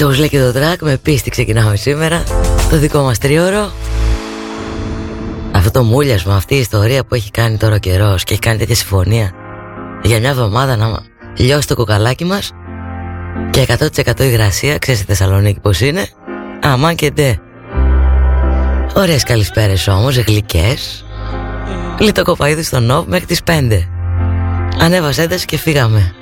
Έτσι όπως λέει και το τρακ με πίστη ξεκινάμε σήμερα. Το δικό μας τρίωρο Αυτό το μούλιασμα, αυτή η ιστορία που έχει κάνει τώρα ο καιρός Και έχει κάνει τέτοια συμφωνία Για μια εβδομάδα να λιώσει το κοκαλάκι μας Και 100% υγρασία, ξέρεις στη Θεσσαλονίκη πως είναι. Αμάν και ντε. Ωραίες καλησπέρες όμως, γλυκές. Λιτοκοπαίδι στο Νόβ μέχρι τις 5 Ανέβασε και φύγαμε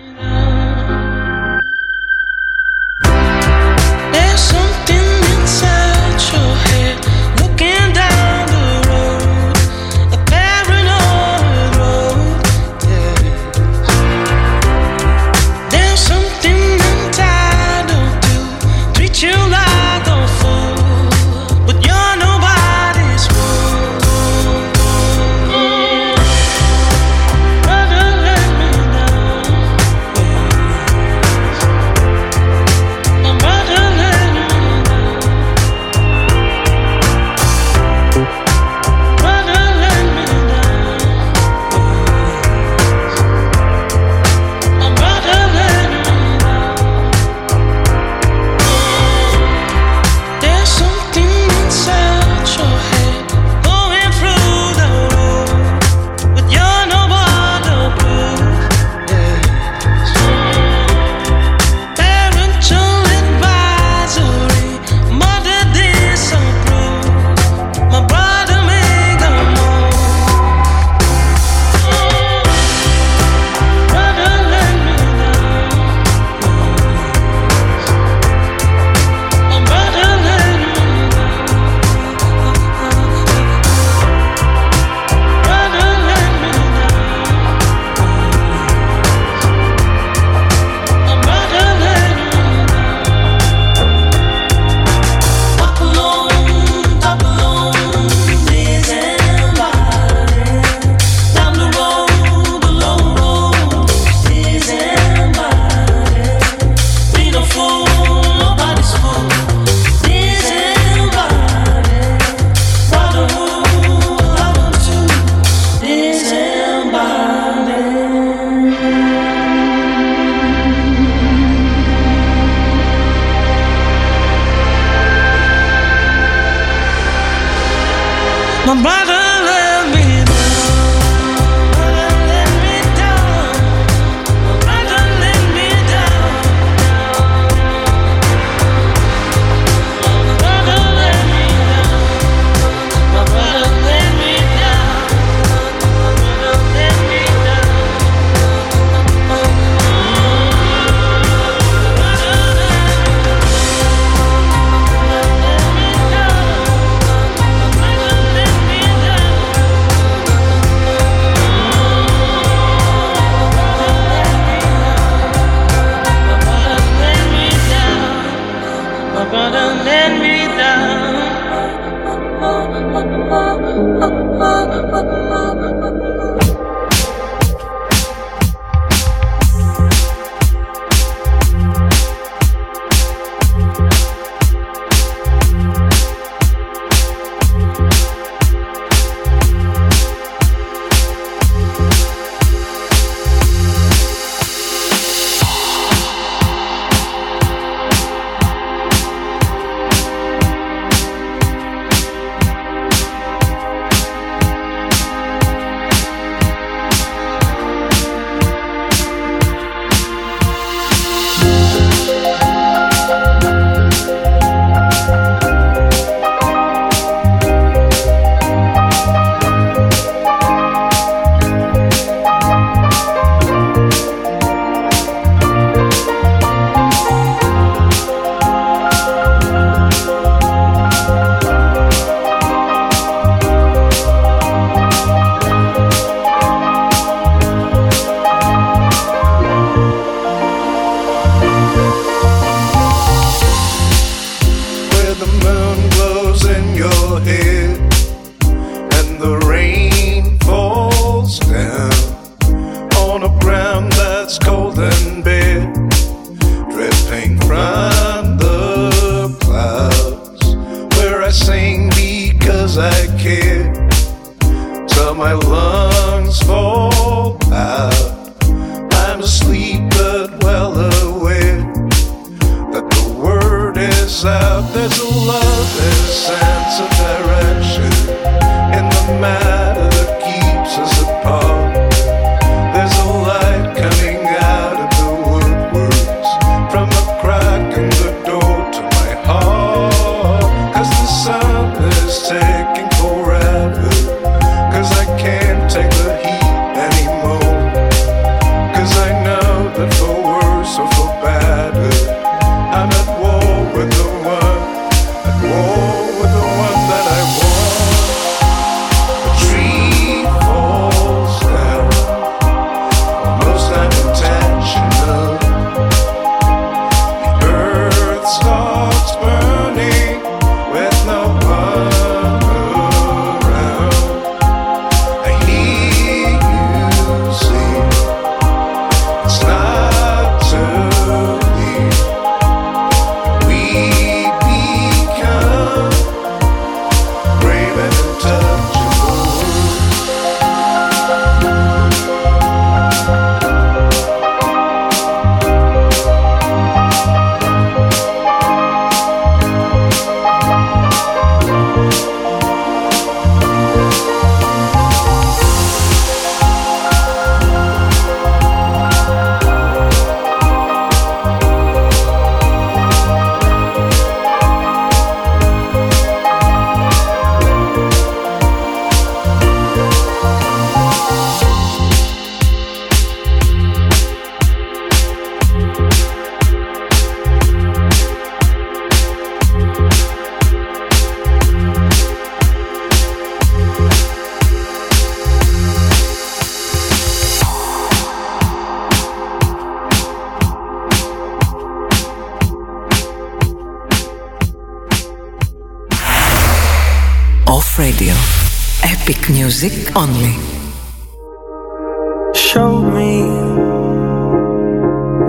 Show me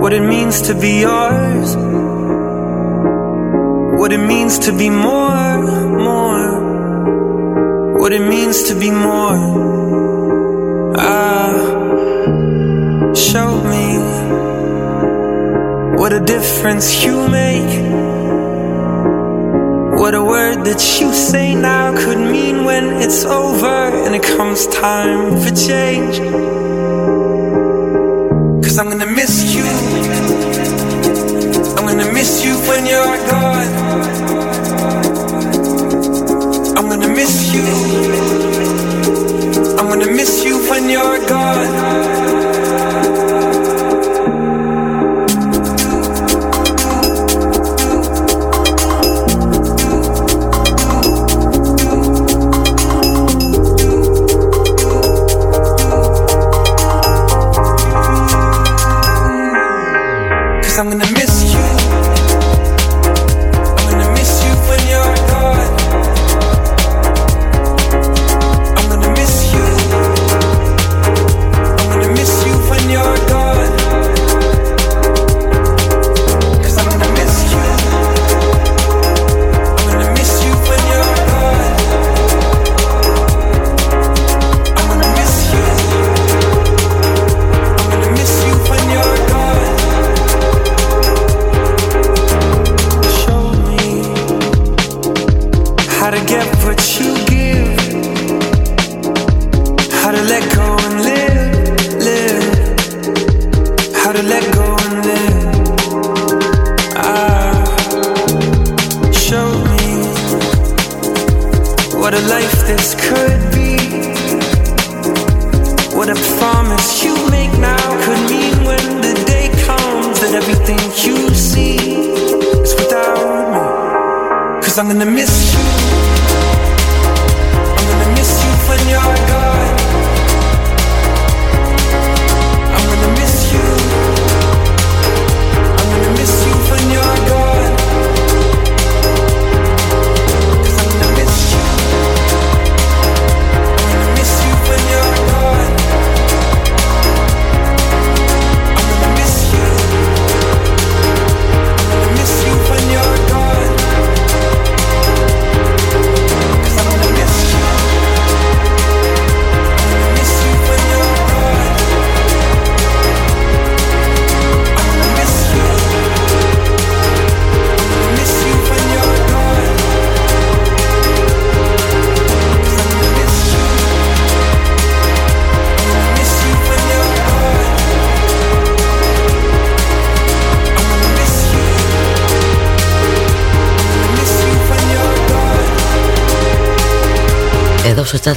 what it means to be yours. What it means to be more, more. What it means to be more. Ah, show me what a difference you make. What a word that you say now could mean when it's over and it comes time for change. When you're gone. I'm gonna miss you. I'm gonna miss you when you're gone.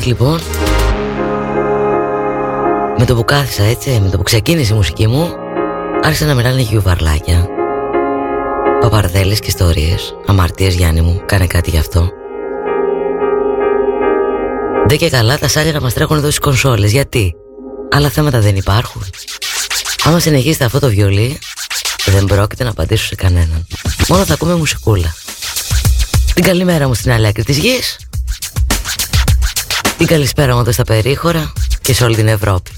Εδώ στο chat λοιπόν. Με το που κάθισα έτσι Με το που ξεκίνησε η μουσική μου Άρχισα να μιλάνε γιουβαρλάκια Παπαρδέλες και ιστορίες. Αμαρτίες Γιάννη μου Κάνε κάτι γι' αυτό. Δεν και καλά τα σάλια να μας τρέχουν εδώ στις κονσόλες. Γιατί; Άλλα θέματα δεν υπάρχουν. Άμα συνεχίσετε αυτό το βιολί Δεν πρόκειται να απαντήσω σε κανέναν. Μόνο θα ακούμε μουσικούλα. Την καλημέρα μου στην άλλη άκρη της γης Την καλησπέρα μου εδώ στα περίχωρα Και σε όλη την Ευρώπη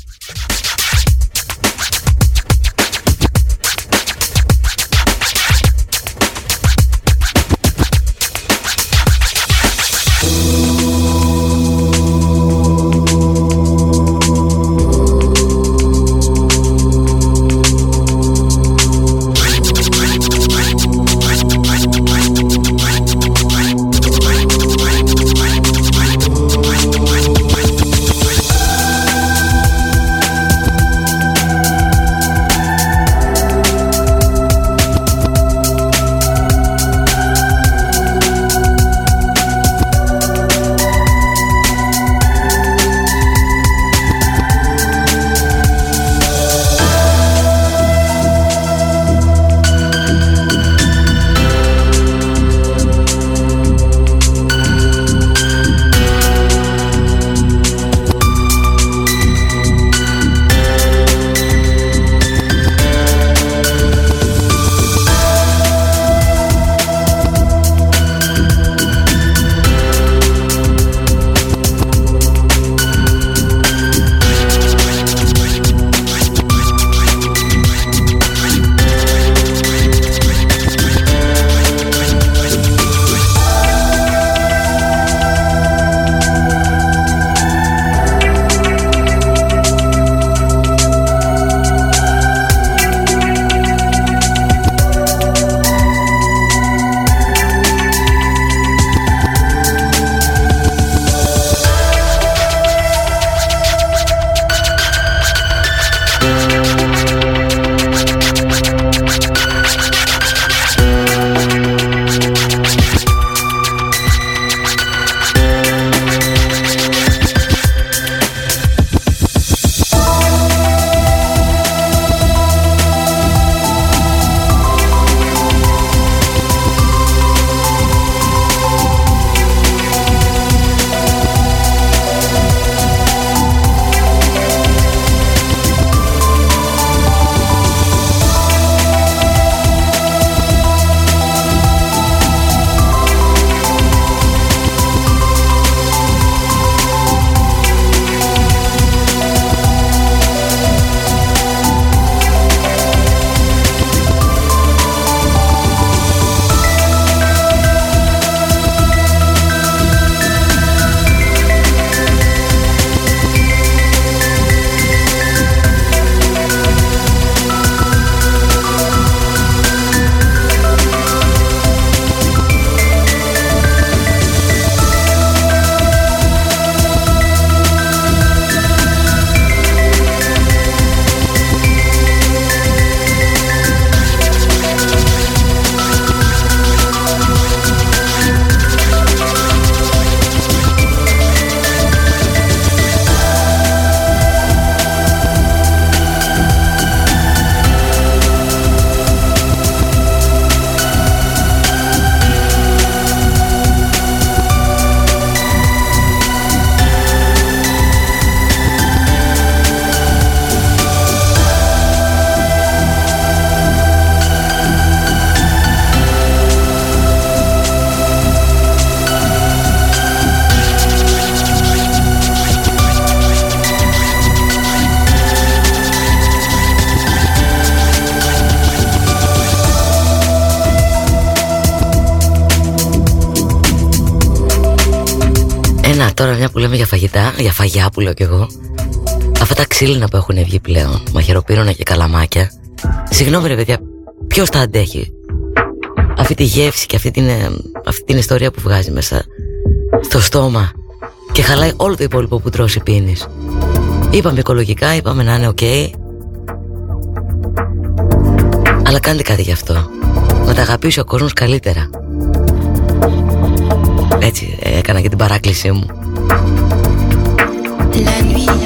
που λέω κι εγώ. Αυτά τα ξύλινα που έχουν βγει πλέον, μαχαιροπίρουνα και καλαμάκια. Συγγνώμη ρε παιδιά, ποιος τα αντέχει; Αυτή τη γεύση και αυτή την, ε, αυτή την ιστορία που βγάζει μέσα στο στόμα και χαλάει όλο το υπόλοιπο που τρως ή πίνεις. Είπαμε οικολογικά, είπαμε να είναι οκ. Αλλά κάντε κάτι γι' αυτό. Να τα αγαπήσει ο κόσμος καλύτερα. Έτσι έκανα και την παράκλησή μου. la nuit.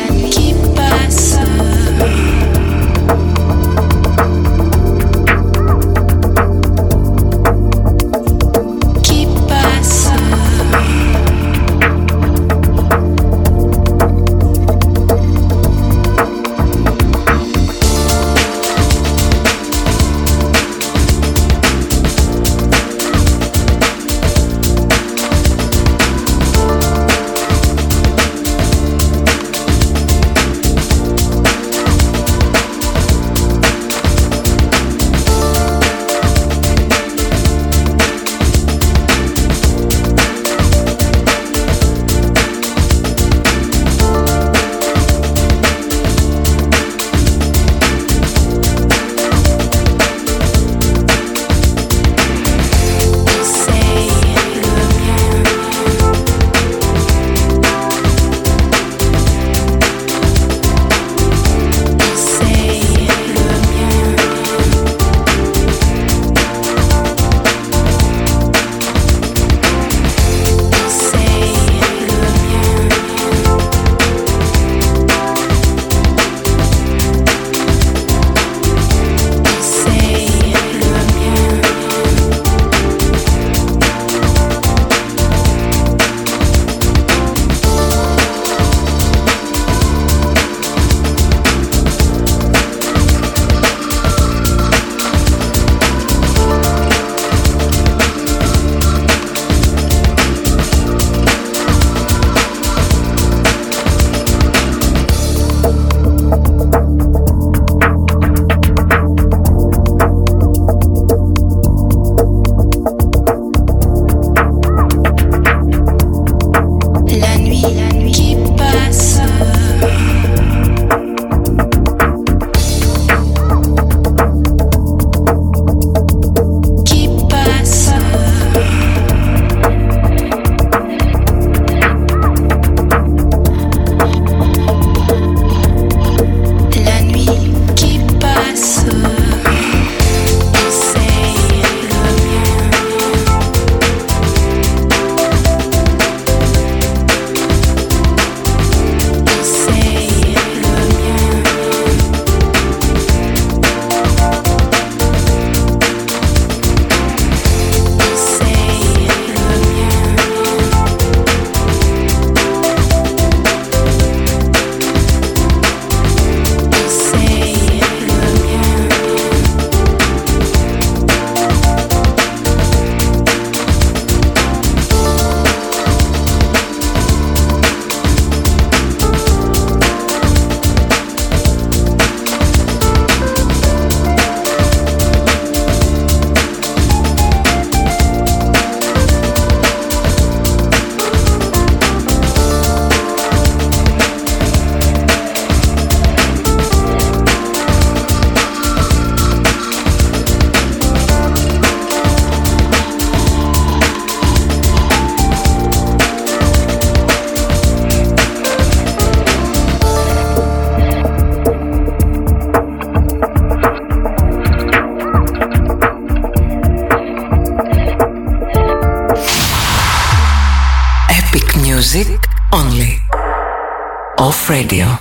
Radio.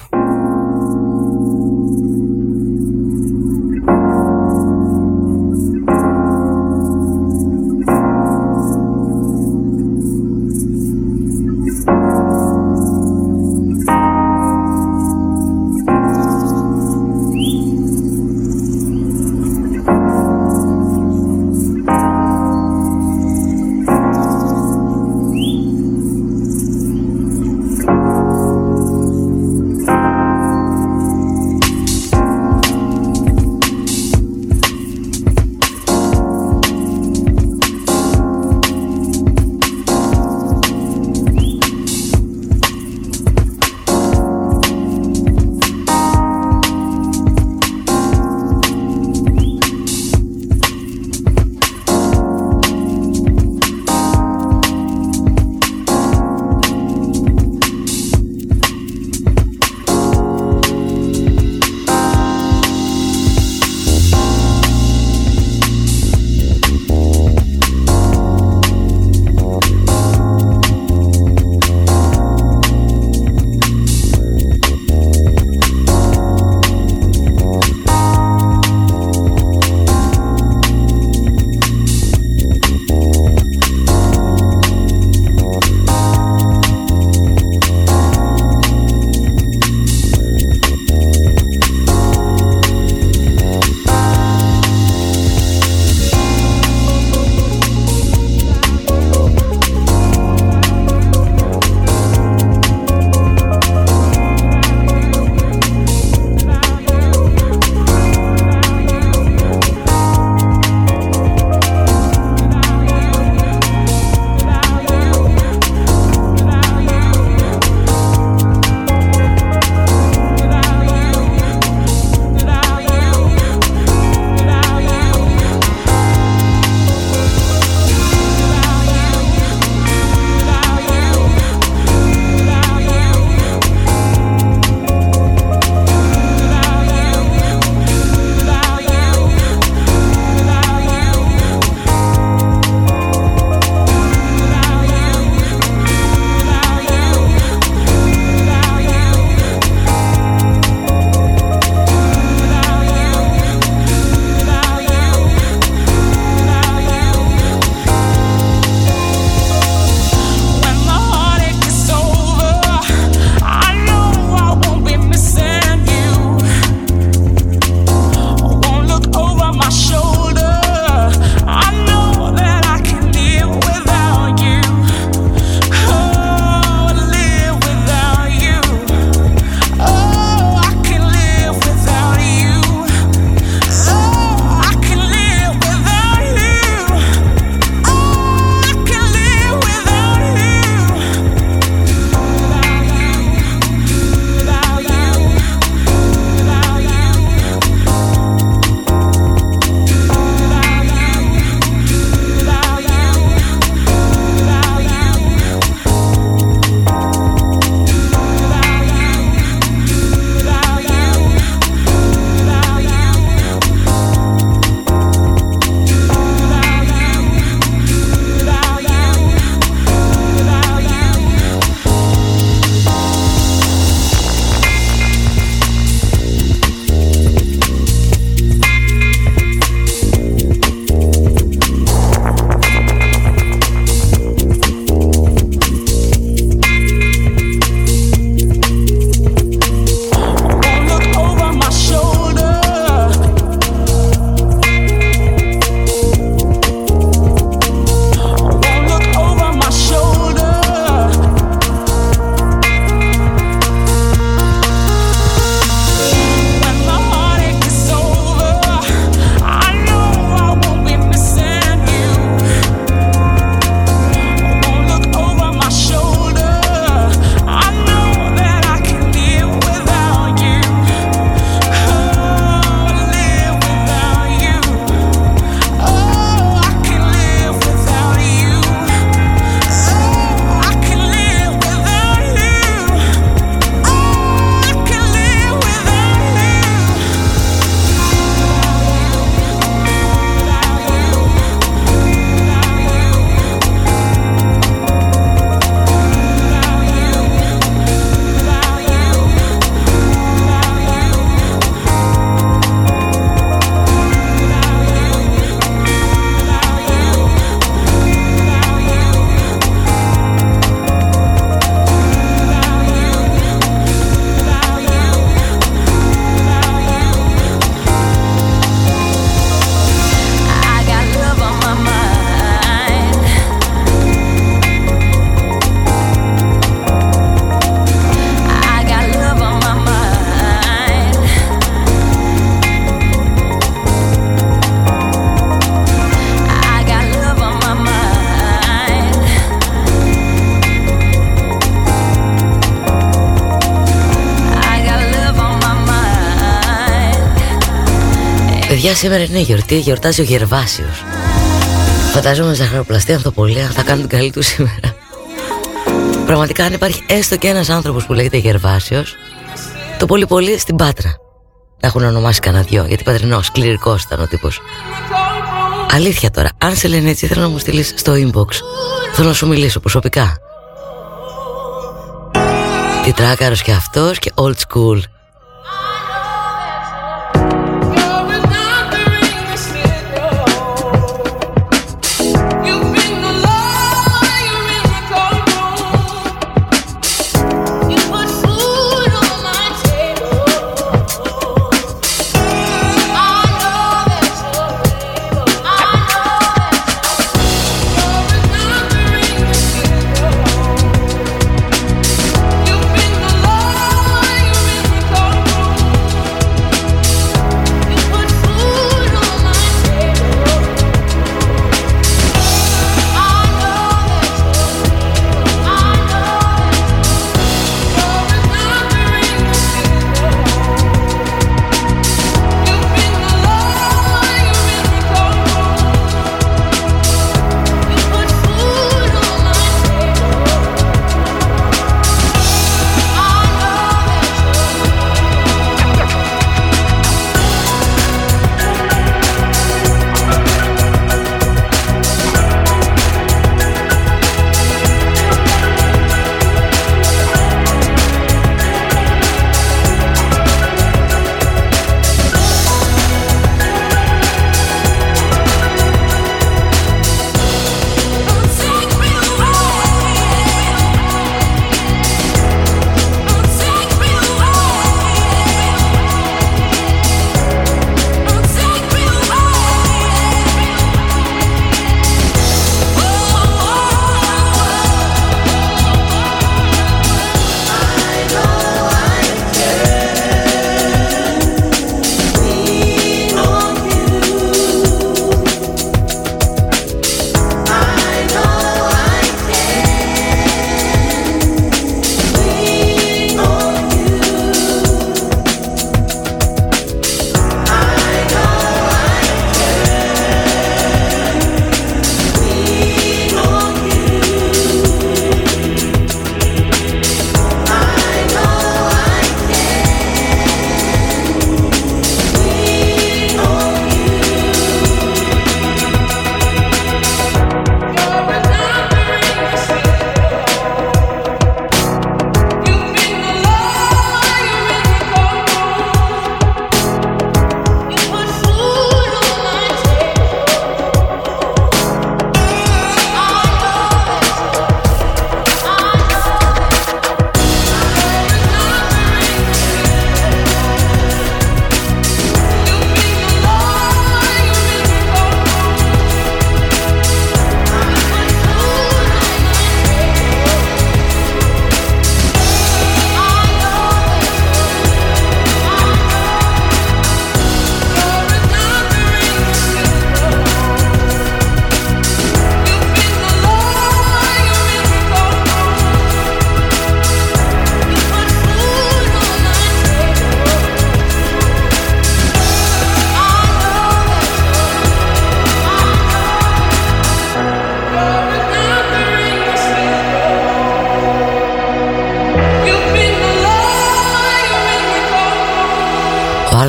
Σήμερα είναι γιορτή, γιορτάζει ο Γερβάσιος. Φαντάζομαι ζαχαροπλαστή ανθοπολία θα κάνουν την καλή του σήμερα. Πραγματικά αν υπάρχει έστω και ένας άνθρωπος που λέγεται Γερβάσιος Το πολύ πολύ στην Πάτρα. Έχουν ονομάσει κανένα δυο Γιατί πατρινός, κληρικός ήταν ο τύπος. Αλήθεια τώρα, αν σε λένε έτσι θέλω να μου στείλεις στο inbox. Θέλω να σου μιλήσω προσωπικά. Τι τράκαρος και αυτός και old school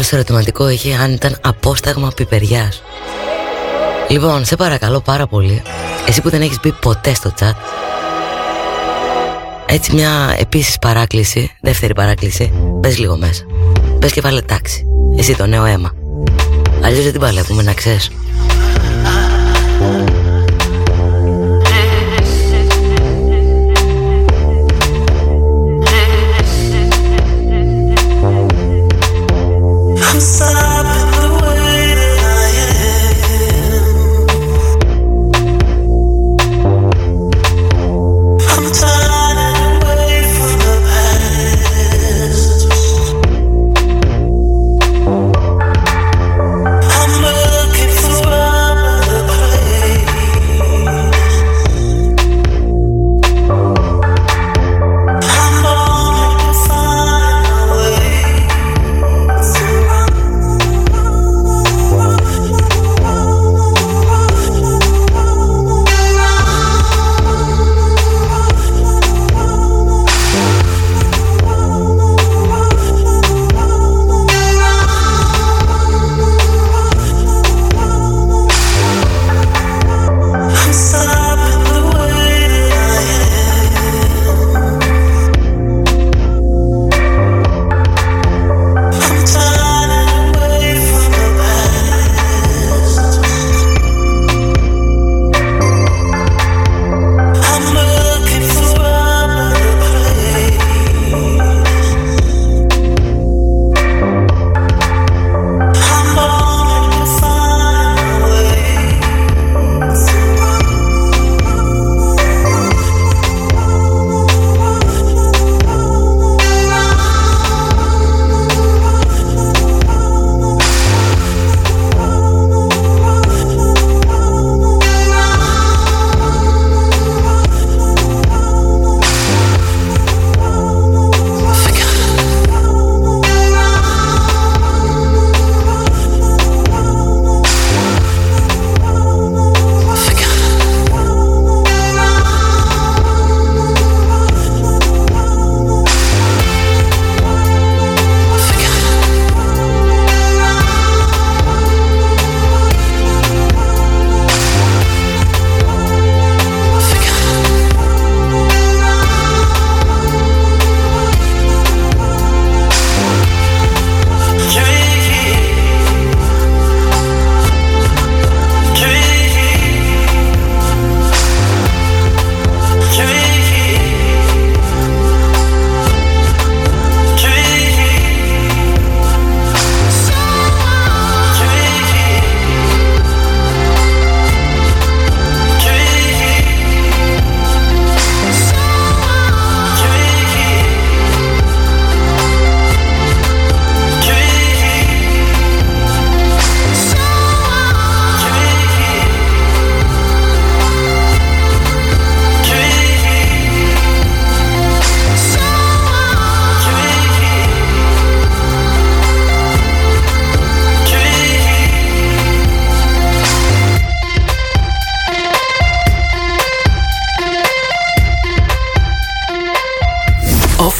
σε ερωτηματικό είχε αν ήταν απόσταγμα πιπεριάς. Λοιπόν, σε παρακαλώ πάρα πολύ Εσύ που δεν έχεις μπει ποτέ στο chat Έτσι μια επίσης παράκληση Δεύτερη παράκληση Πες λίγο μέσα. Πες και βάλε τάξη. Εσύ το νέο αίμα. Αλλιώς δεν την παλεύουμε να ξέρεις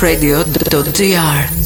radio.gr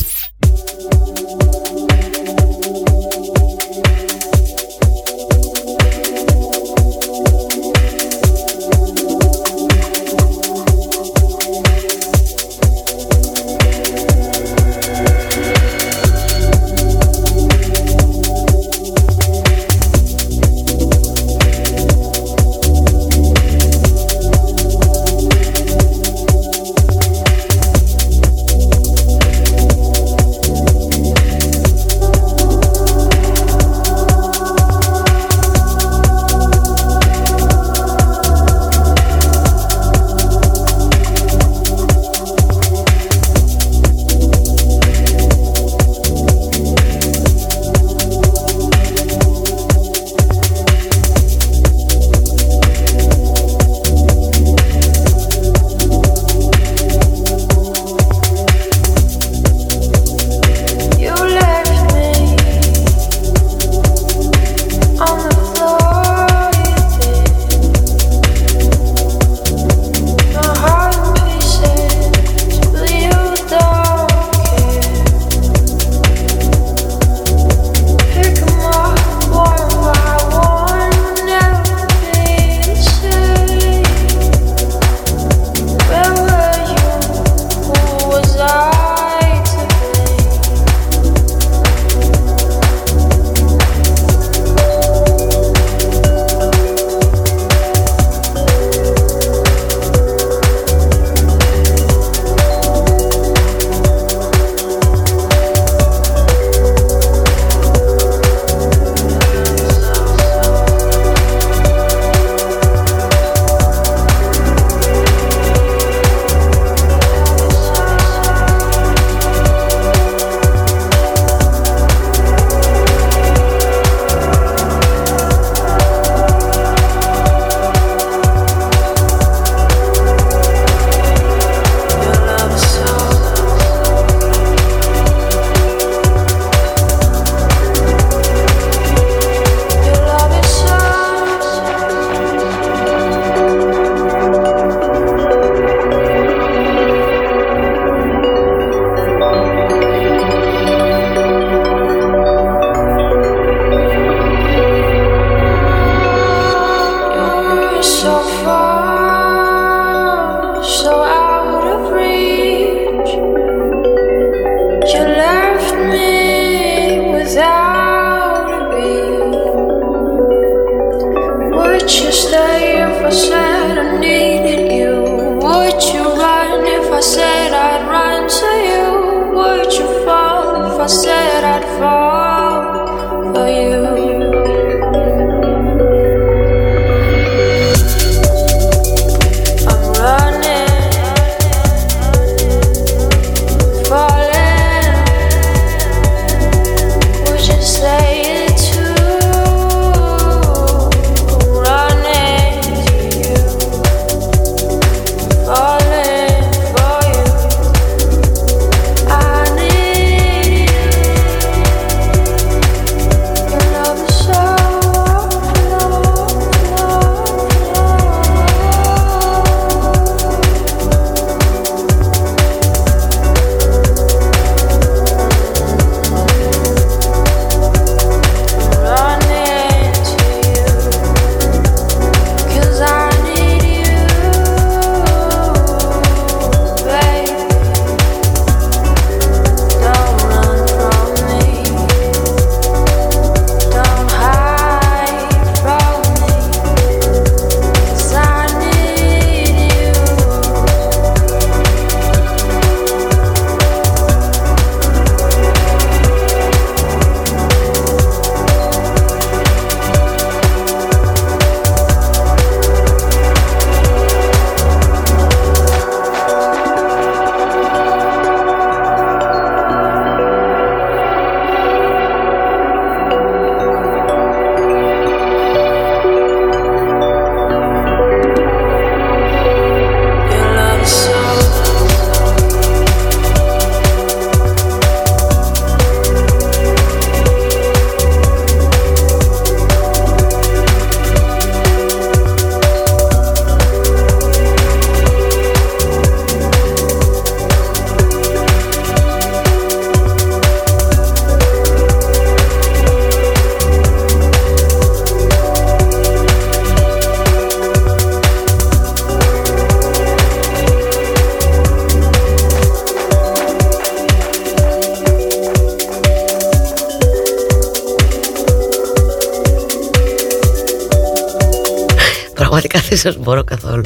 σας μπορώ καθόλου.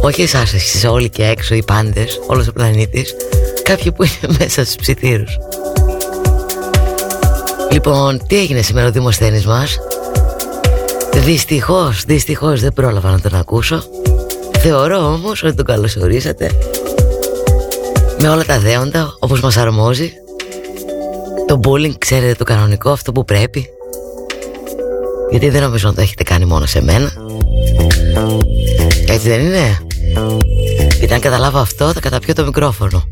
Όχι εσάς εσείς όλοι και έξω οι πάντες Όλος ο πλανήτης Κάποιοι που είναι μέσα στους ψιθύρους. Λοιπόν, τι έγινε σήμερα ο Δημοσθένης μας; Δυστυχώς, δυστυχώς δεν πρόλαβα να τον ακούσω. Θεωρώ όμως ότι τον καλωσορίσατε. Με όλα τα δέοντα όπως μας αρμόζει. Το bullying ξέρετε το κανονικό αυτό που πρέπει. Γιατί δεν νομίζω να το έχετε κάνει μόνο σε μένα. Έτσι δεν είναι; Γιατί αν καταλάβω αυτό θα καταπιώ το μικρόφωνο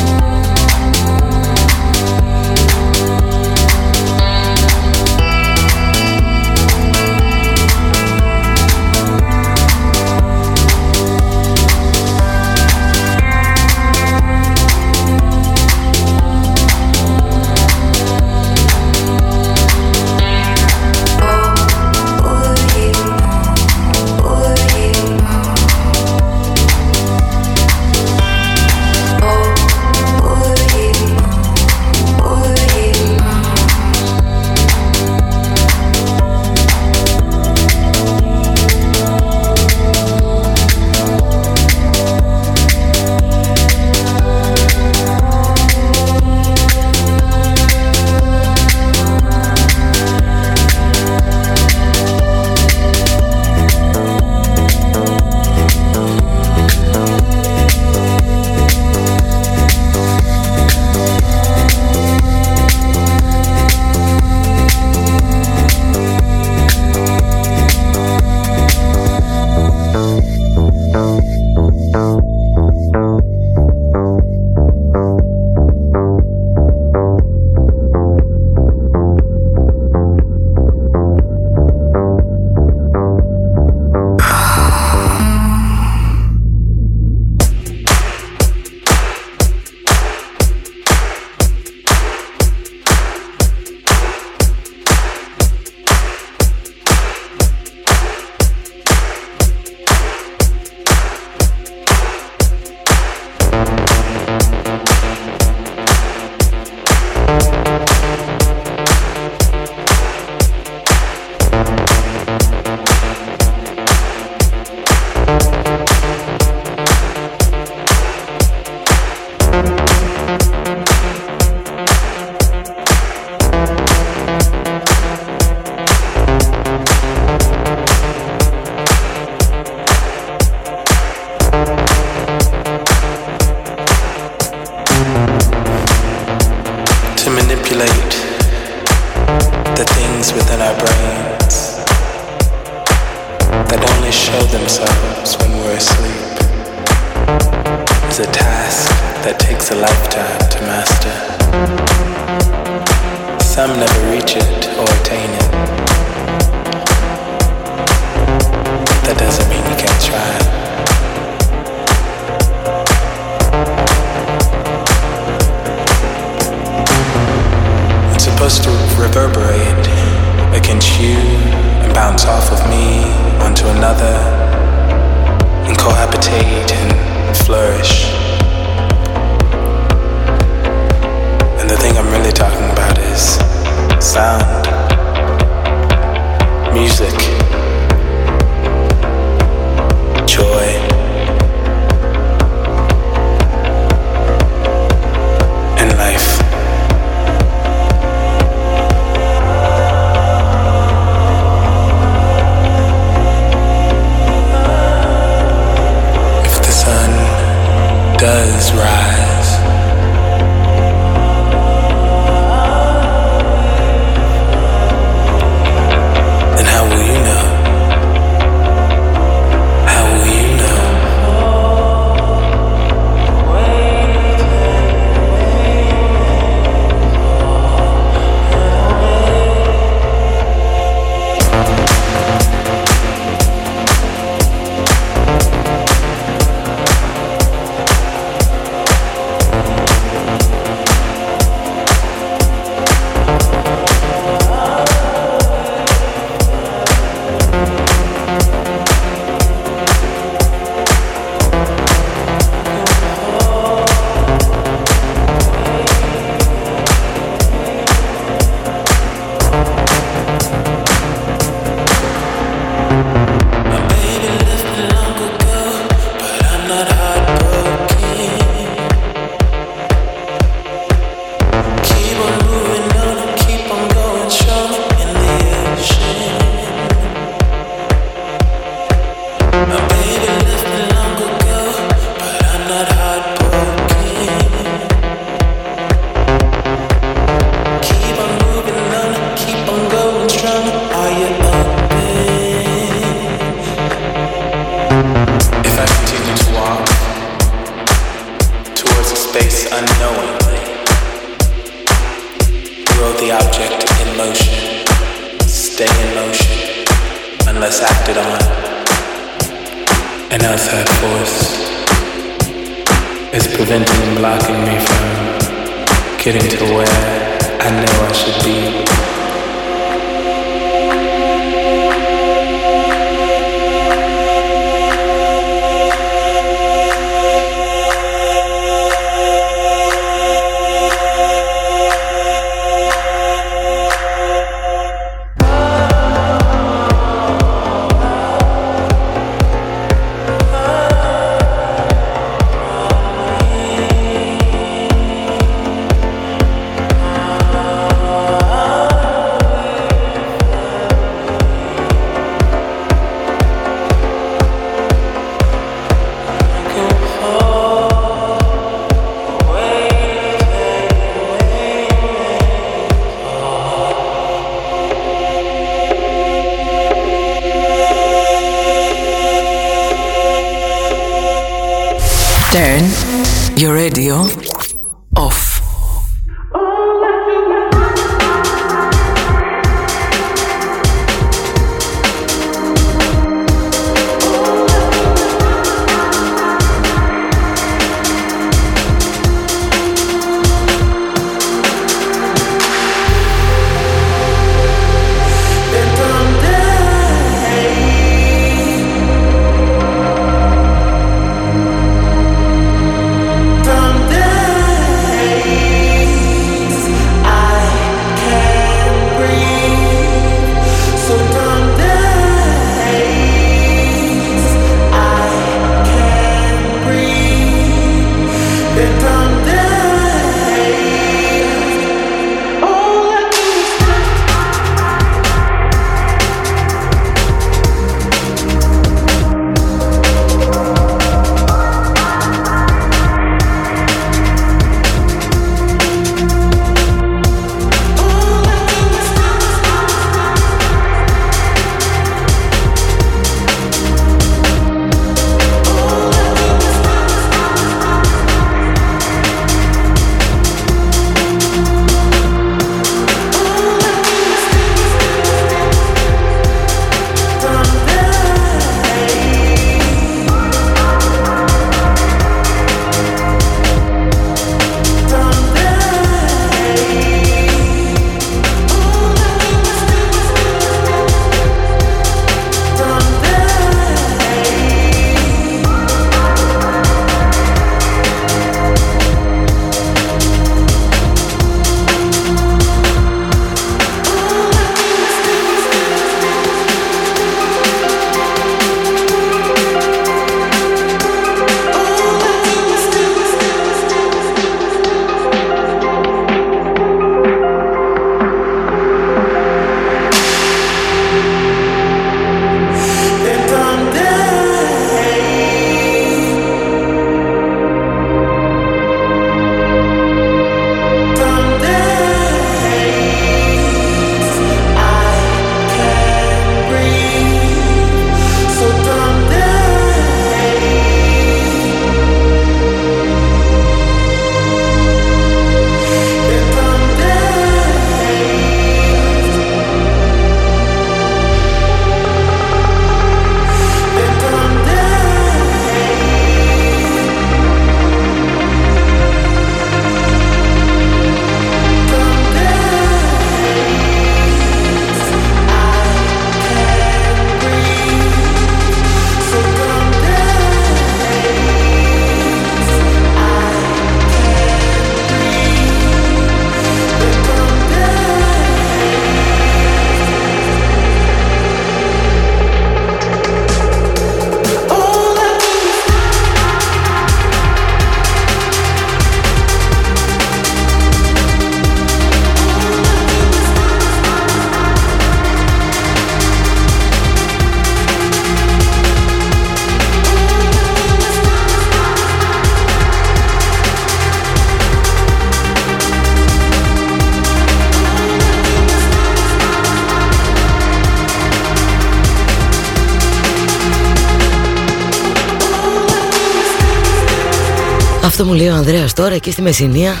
Αυτό μου λέει ο Ανδρέας τώρα εκεί στη Μεσσηνία.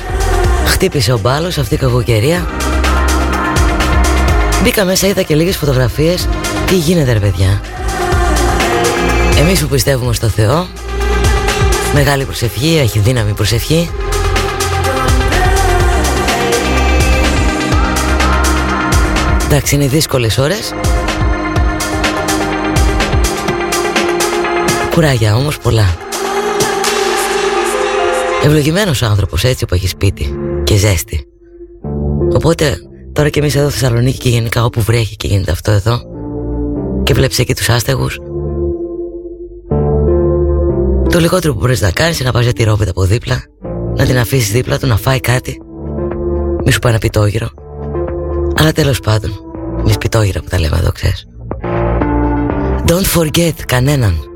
Χτύπησε ο μπάλος αυτή η κακοκαιρία. Μπήκα μέσα, είδα και λίγες φωτογραφίες. Τι γίνεται ρε παιδιά; Εμείς που πιστεύουμε στο Θεό Μεγάλη προσευχή, έχει δύναμη προσευχή. Εντάξει είναι δύσκολες ώρες. Κουράγια όμως πολλά Ευλογημένος άνθρωπος έτσι που έχει σπίτι και ζέστη. Οπότε τώρα και εμείς εδώ Θεσσαλονίκη και γενικά όπου βρέχει και γίνεται αυτό εδώ Και βλέπεις εκεί τους άστεγους Το λιγότερο που μπορείς να κάνεις είναι να πας για τη ρόβητα από δίπλα Να την αφήσεις δίπλα του να φάει κάτι Μη σου πάει ένα πιτόγυρο. Αλλά τέλος πάντων Μη σπιτόγυρα που τα λέμε εδώ ξέρεις. Don't forget κανέναν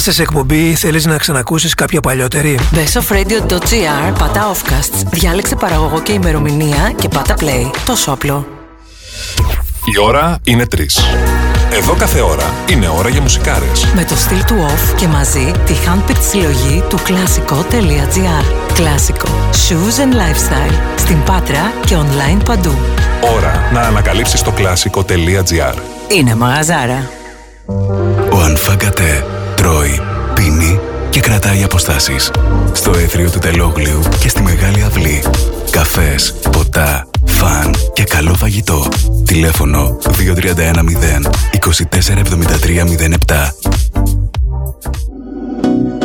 Έχασες εκπομπή ή θέλεις να ξανακούσεις κάποια παλιότερη; bestofradio.gr Πατά Offcasts. Διάλεξε παραγωγό και ημερομηνία και πάτα play. Τόσο απλό. Η ώρα είναι 3. Εδώ κάθε ώρα είναι ώρα για μουσικάρες. Με το στυλ του off και μαζί τη handpicked συλλογή του κλασικό.gr. Κλασικό. Shoes and lifestyle. Στην Πάτρα και online παντού. Ώρα να ανακαλύψεις το κλασικό.gr. Είναι μαγαζάρα. Ο Ανφάγκατε τρώει, πίνει και κρατάει αποστάσεις. Στο έθριο του Τελόγλιου και στη Μεγάλη Αυλή. Καφές, ποτά, φαν και καλό φαγητό. Τηλέφωνο 2310 247307.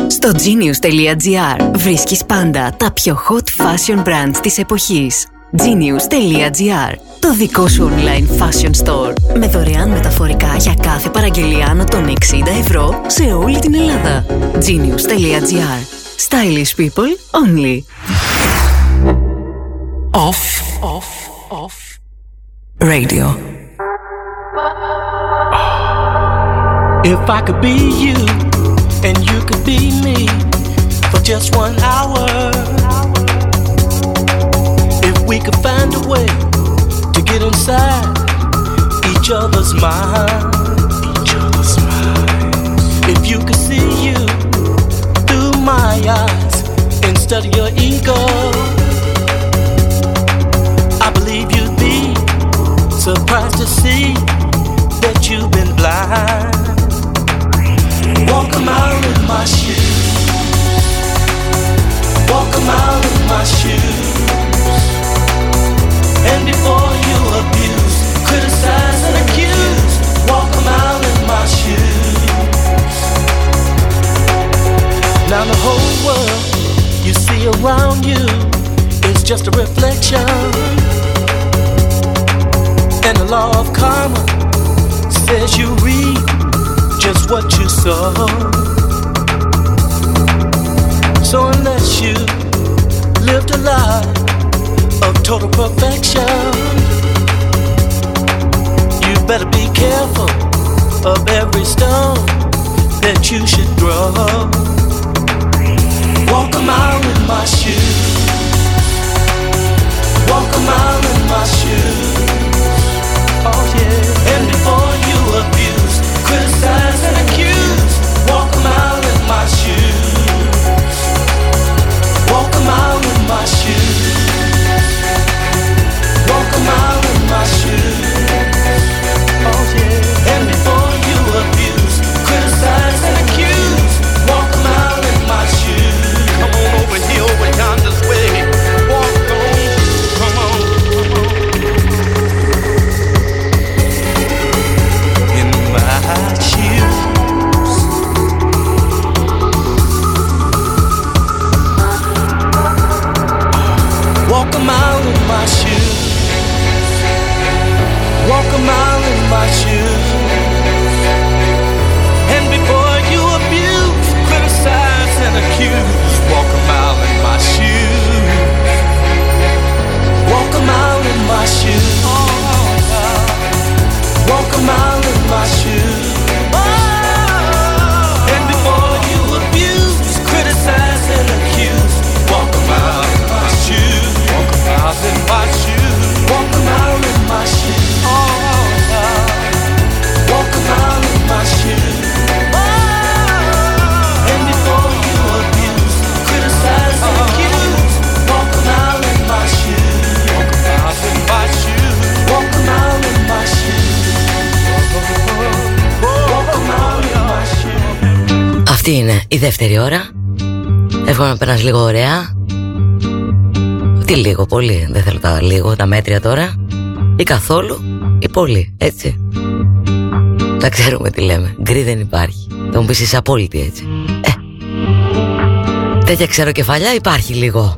Στο genius.gr βρίσκεις πάντα τα πιο hot fashion brands της εποχής. genius.gr Το δικό σου online fashion store. Με δωρεάν μεταφορικά για κάθε παραγγελία άνω των 60 ευρώ σε όλη την Ελλάδα. genius.gr Stylish people only. Off, off, off. Radio. If I could be you and you could be me for just one hour. If we could find a way to get inside each other's mind. Each other's mind. If you could see you through my eyes instead of your ego. I believe you'd be surprised to see that you've been blind. Walk a mile in my shoes. Walk a mile in my shoes. So unless you lived a life of total perfection, you better be careful of every stone that you should throw. Walk a mile in my shoes. Walk a mile in my shoes. Oh yeah. And before you abuse, criticize η δεύτερη ώρα. Εύχομαι να περνάς λίγο ωραία. Τι λίγο, πολύ. Δεν θέλω τα λίγο, τα μέτρια τώρα. Ή καθόλου, ή πολύ, έτσι. Τα ξέρουμε τι λέμε. Γκρι δεν υπάρχει. Θα μου πεις είσαι απόλυτη έτσι. Ε. Τέτοια ξέρω κεφαλιά υπάρχει λίγο.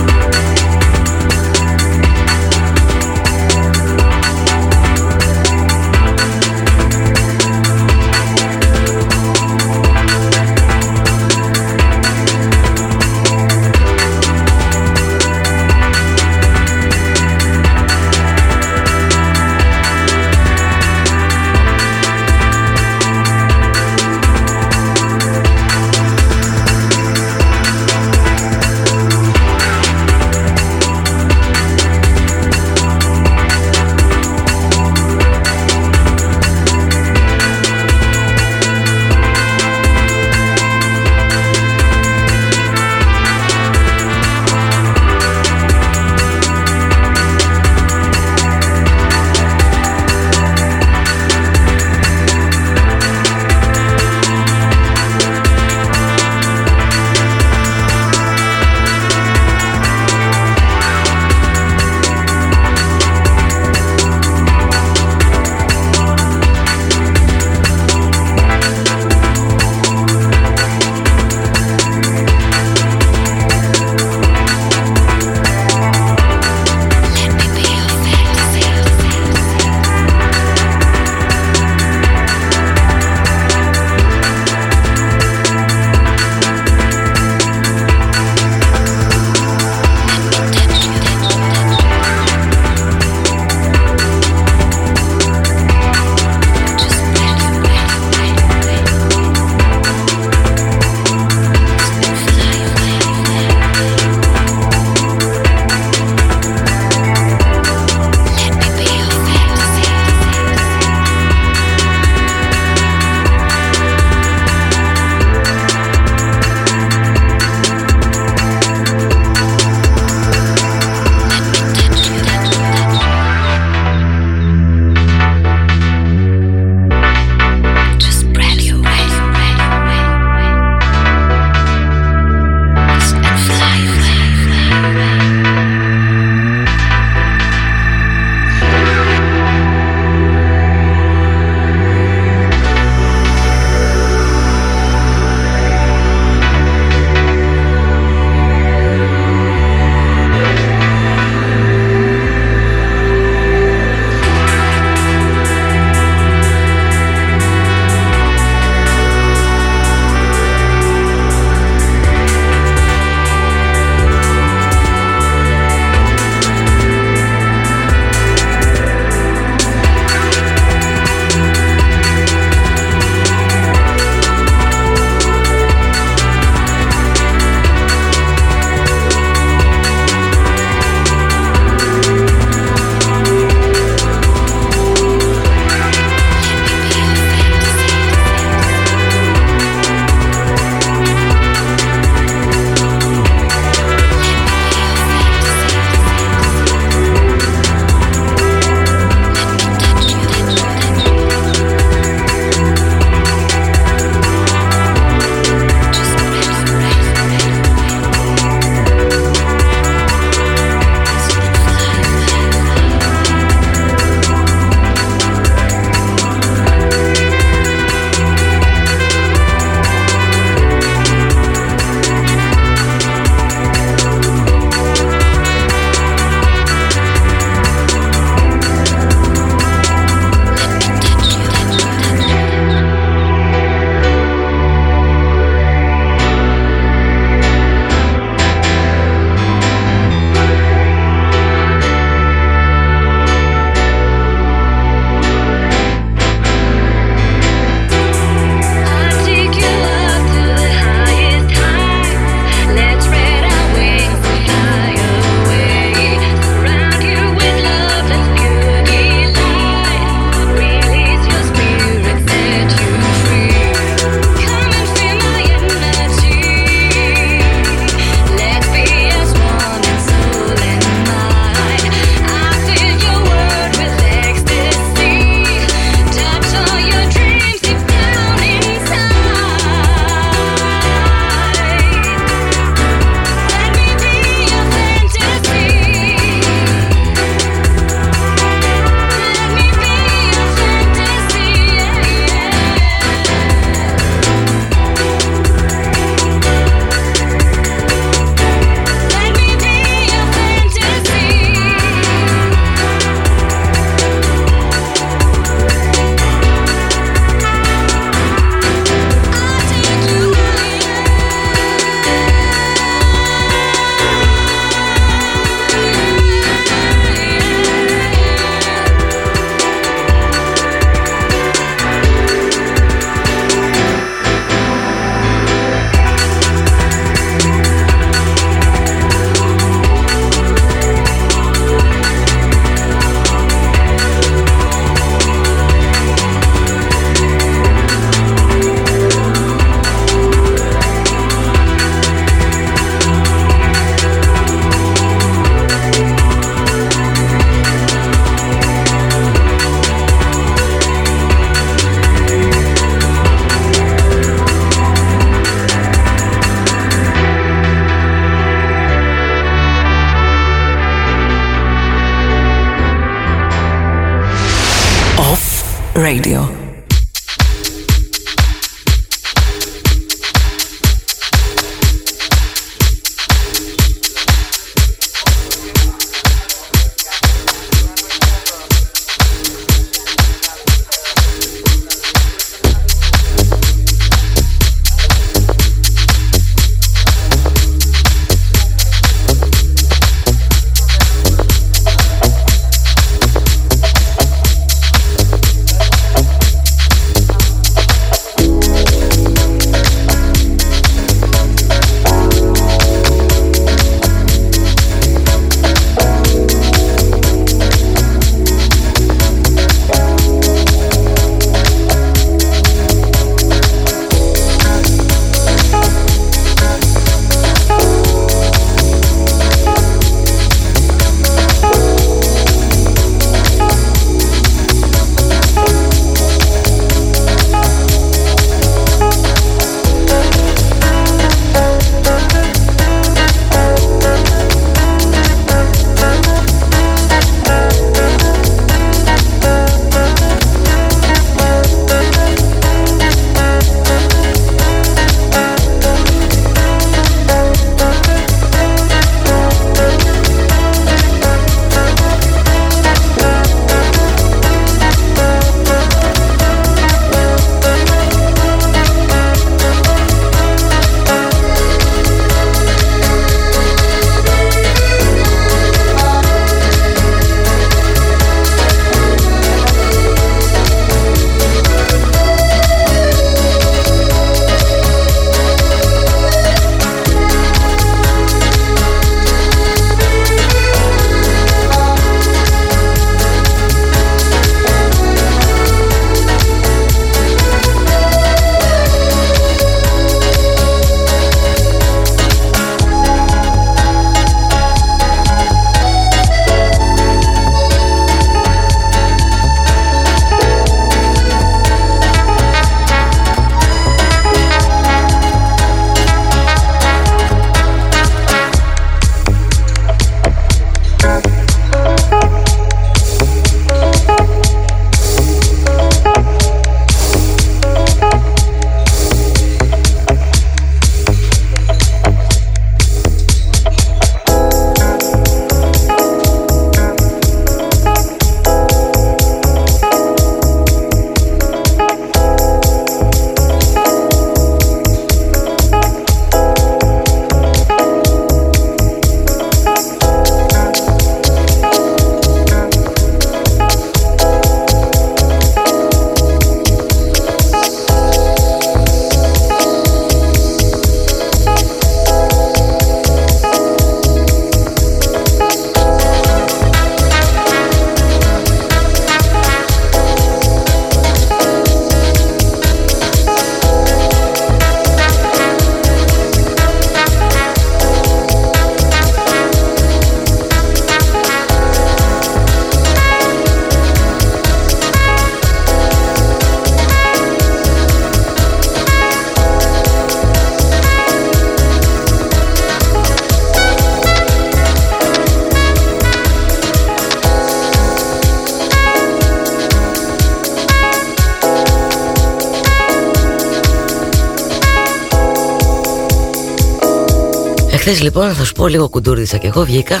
Χθες λοιπόν θα σου πω λίγο κουντούρδησα και εγώ βγήκα.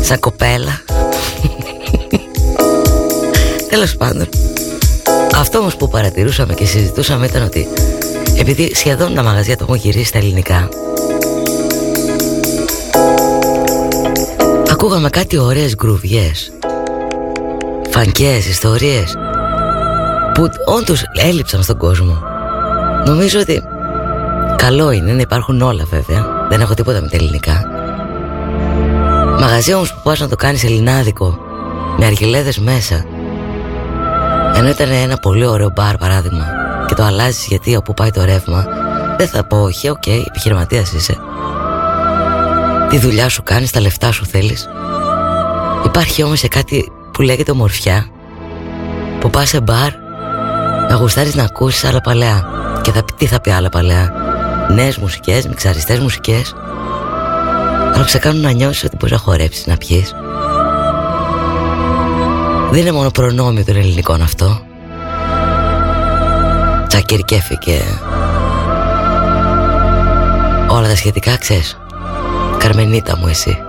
Σαν κοπέλα. Τέλος πάντων. Αυτό όμως που παρατηρούσαμε και συζητούσαμε ήταν ότι Επειδή σχεδόν τα μαγαζιά το έχουν γυρίσει στα ελληνικά Ακούγαμε κάτι ωραίες γκρουβιές Φανκές, ιστορίες Που όντως έλειψαν στον κόσμο. Νομίζω ότι Καλό είναι να υπάρχουν όλα βέβαια. Δεν έχω τίποτα με τα ελληνικά. Μαγαζί όμως που πας να το κάνεις ελληνάδικο Με αργιλέδες μέσα. Ενώ ήταν ένα πολύ ωραίο μπαρ παράδειγμα Και το αλλάζεις γιατί όπου πάει το ρεύμα Δεν θα πω όχι, OK, okay, επιχειρηματίας είσαι Τη δουλειά σου κάνεις, τα λεφτά σου θέλεις. Υπάρχει όμως σε κάτι που λέγεται ομορφιά Που πας σε μπαρ Να γουστάρεις να ακούσεις άλλα παλαιά. Και θα, τι θα πει άλλα παλαιά; Νέες μουσικές, μιξαριστές μουσικές. Αλλά σε κάνουν να νιώσεις ότι μπορείς να χορέψεις, να πιείς Δεν είναι μόνο προνόμιο των ελληνικών αυτό. Τσακυρκέφη και Όλα τα σχετικά ξέρεις. Καρμενίτα μου εσύ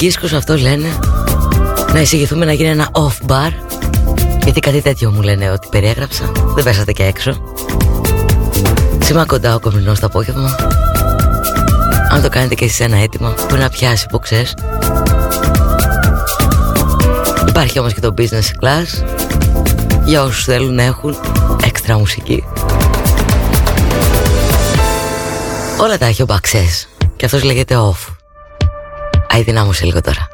Μάνια και Φραγκίσκος αυτός λένε Να εισηγηθούμε να γίνει ένα off bar. Γιατί κάτι τέτοιο μου λένε ότι περιέγραψα. Δεν πέσατε και έξω. Σήμα κοντά ο κομμινός το απόγευμα. Αν το κάνετε και εσείς ένα έτοιμο Μπορεί να πιάσει που ξέρεις. Υπάρχει όμως και το business class. Για όσους θέλουν να έχουν έξτρα μουσική. Όλα τα έχει ο Μπαξές. Και αυτός λέγεται off. Άι δυνάμωσε λίγο τώρα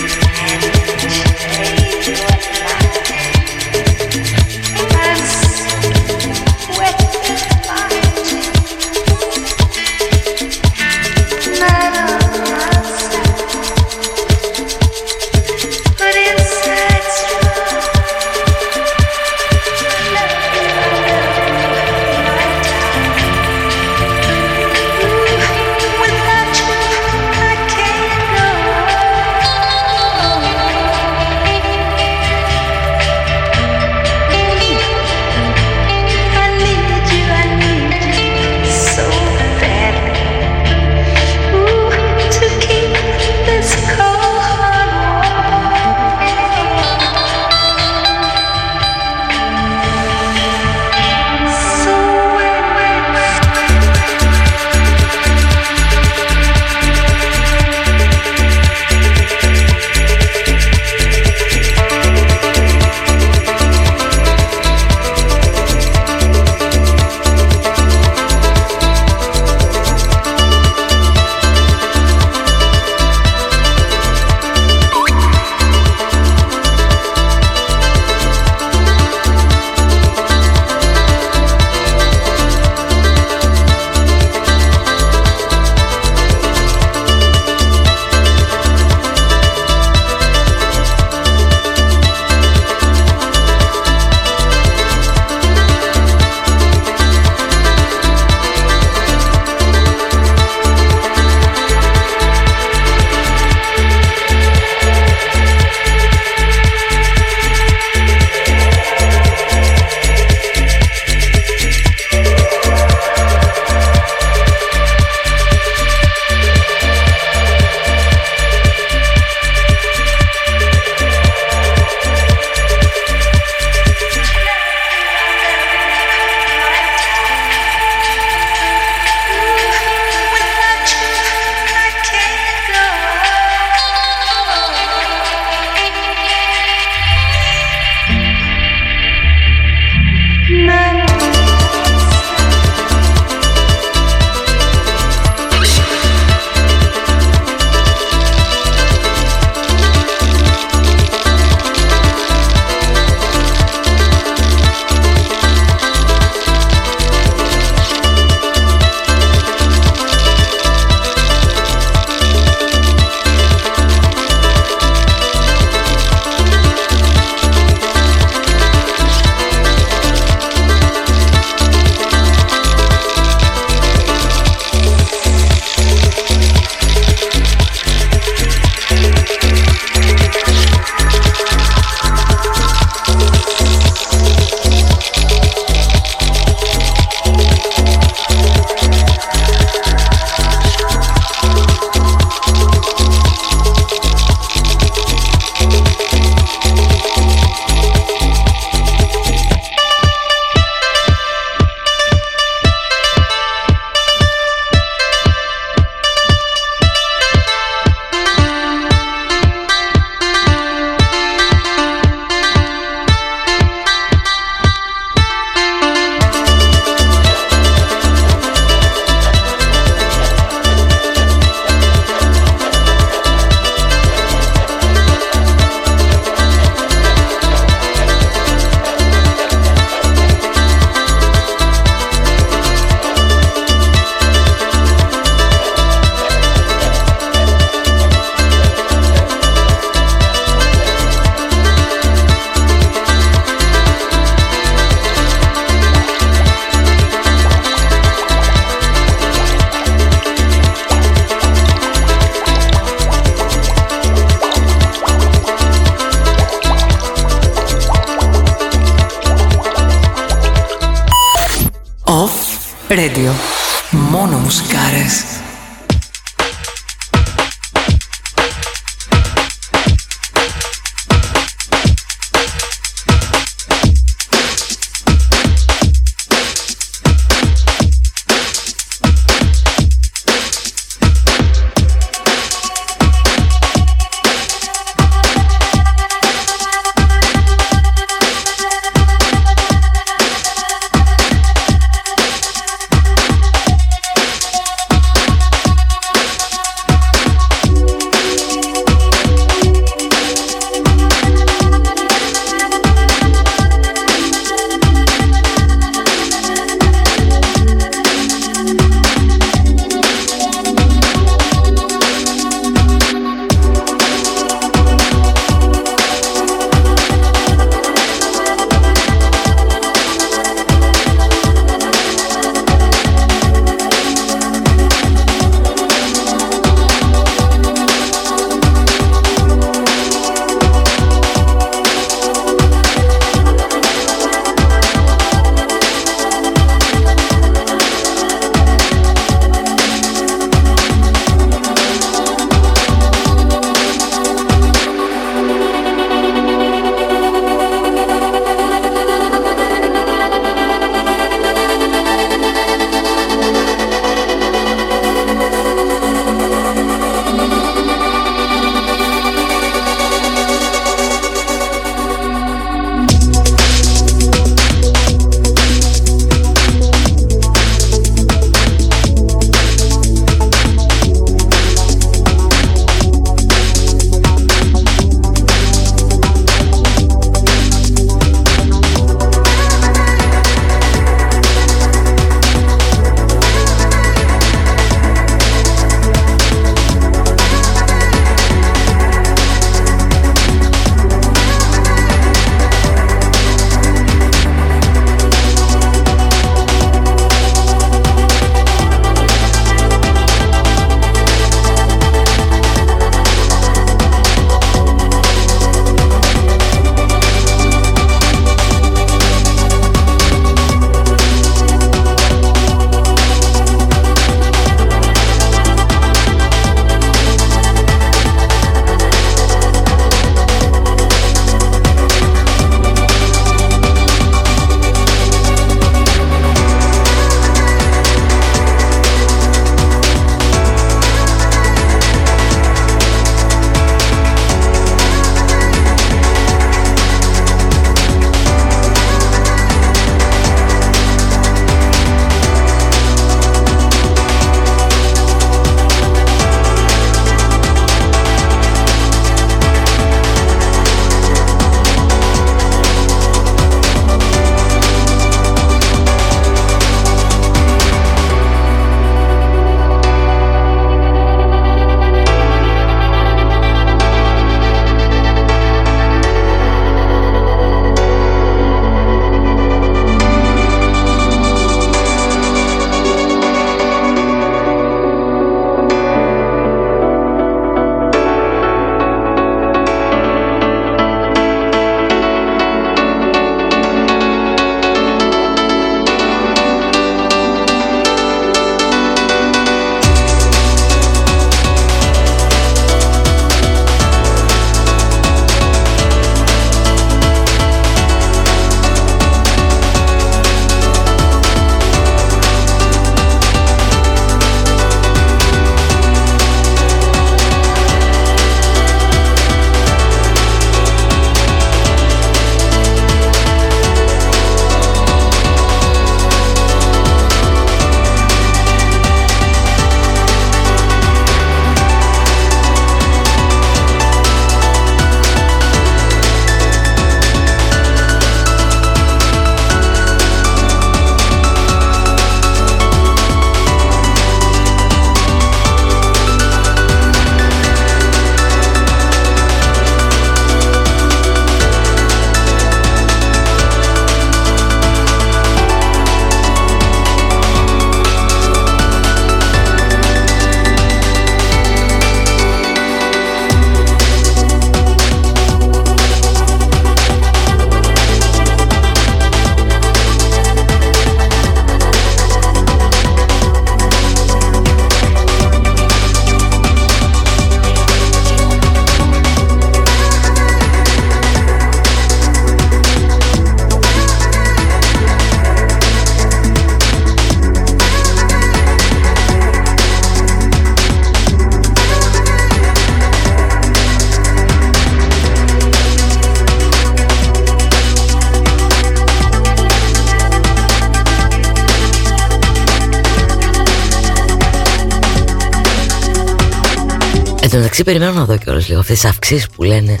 μεταξύ περιμένω να δω κιόλας λίγο αυτές τις αυξήσεις που λένε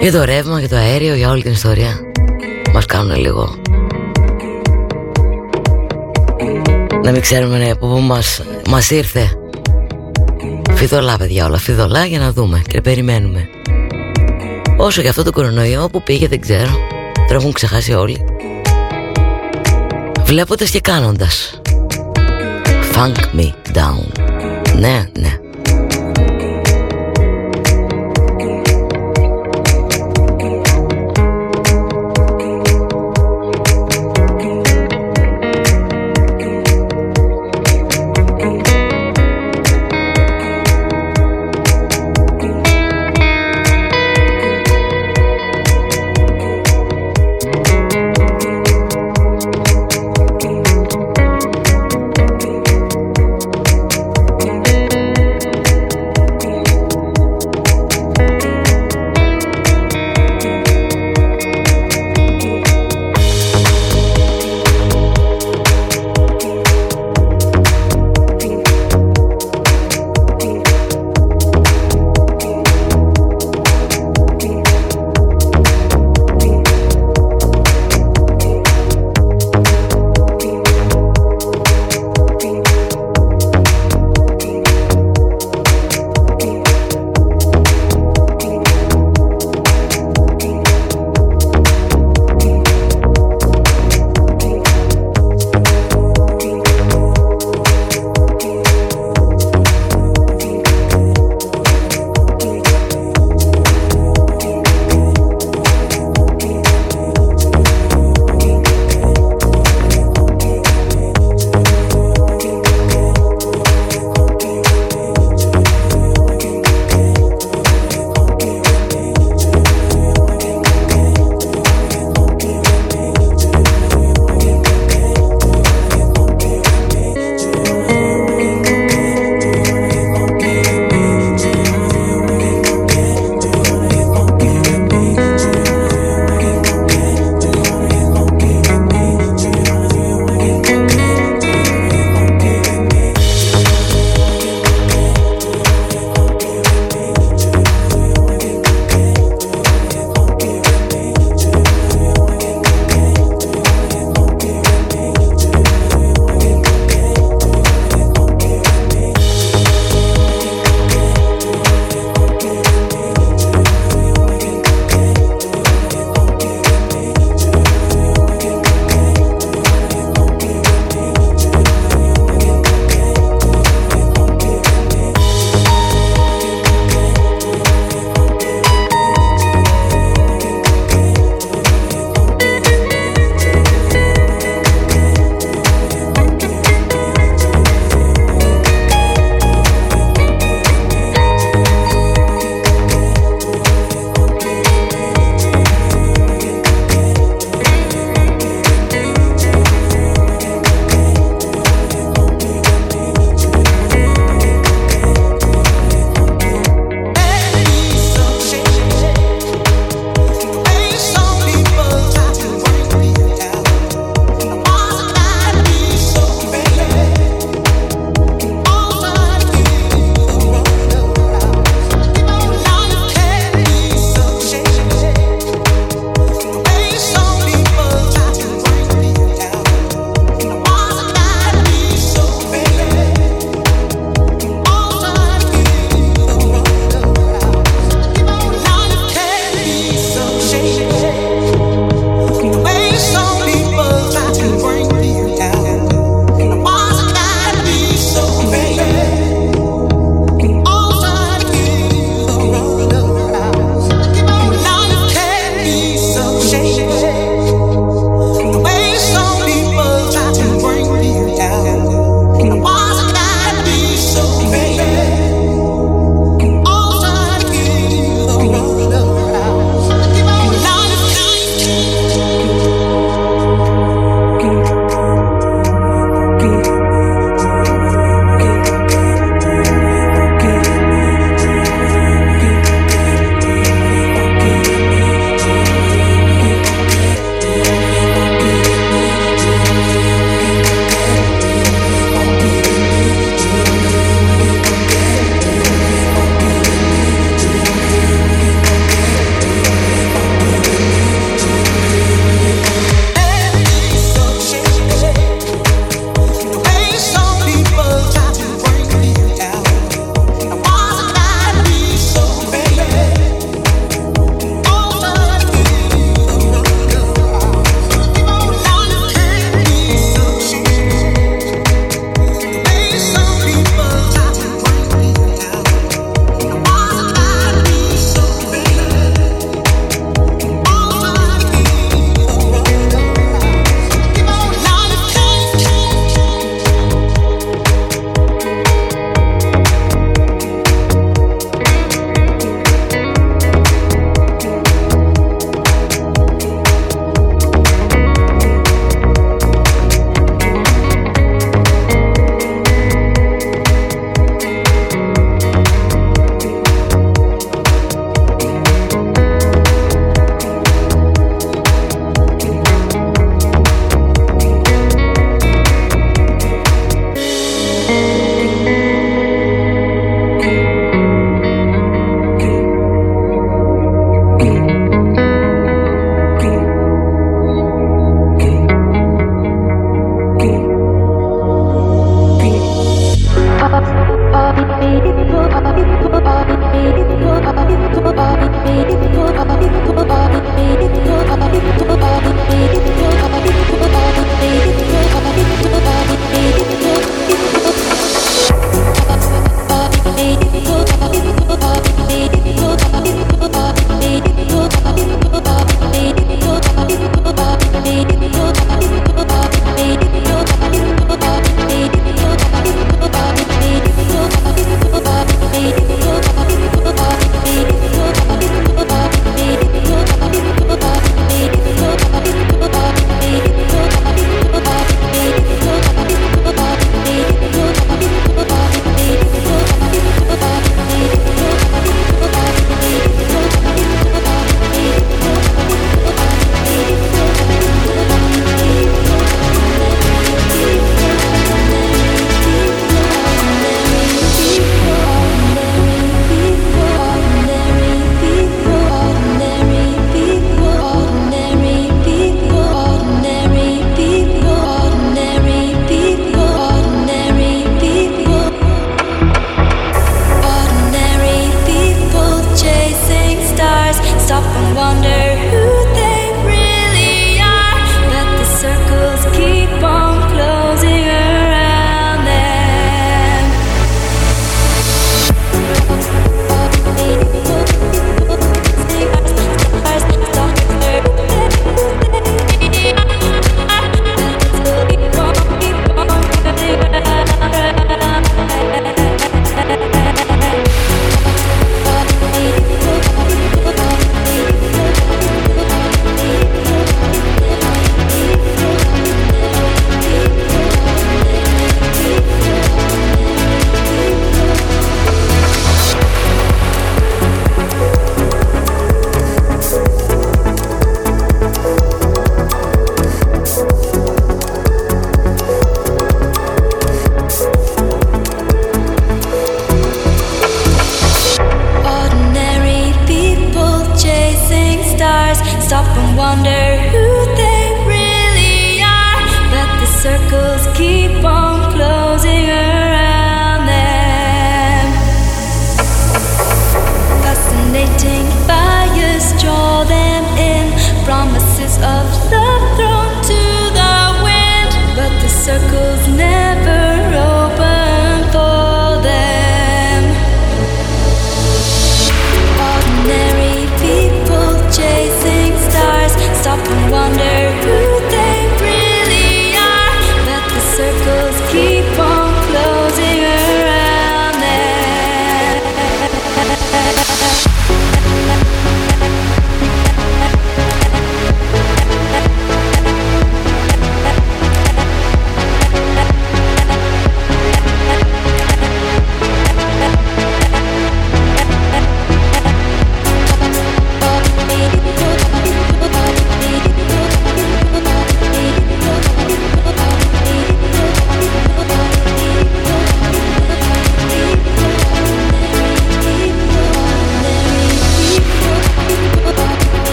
για το ρεύμα, για το αέριο, για όλη την ιστορία. Μας κάνουν λίγο. Να μην ξέρουμε ναι, από πού μας, μας ήρθε. Φιδωλά παιδιά όλα, φιδωλά για να δούμε και περιμένουμε. Όσο για αυτό το κορονοϊό που πήγε δεν ξέρω. Τώρα έχουν ξεχάσει όλοι. Βλέποντας και κάνοντας. Funk me down. Ναι, ναι.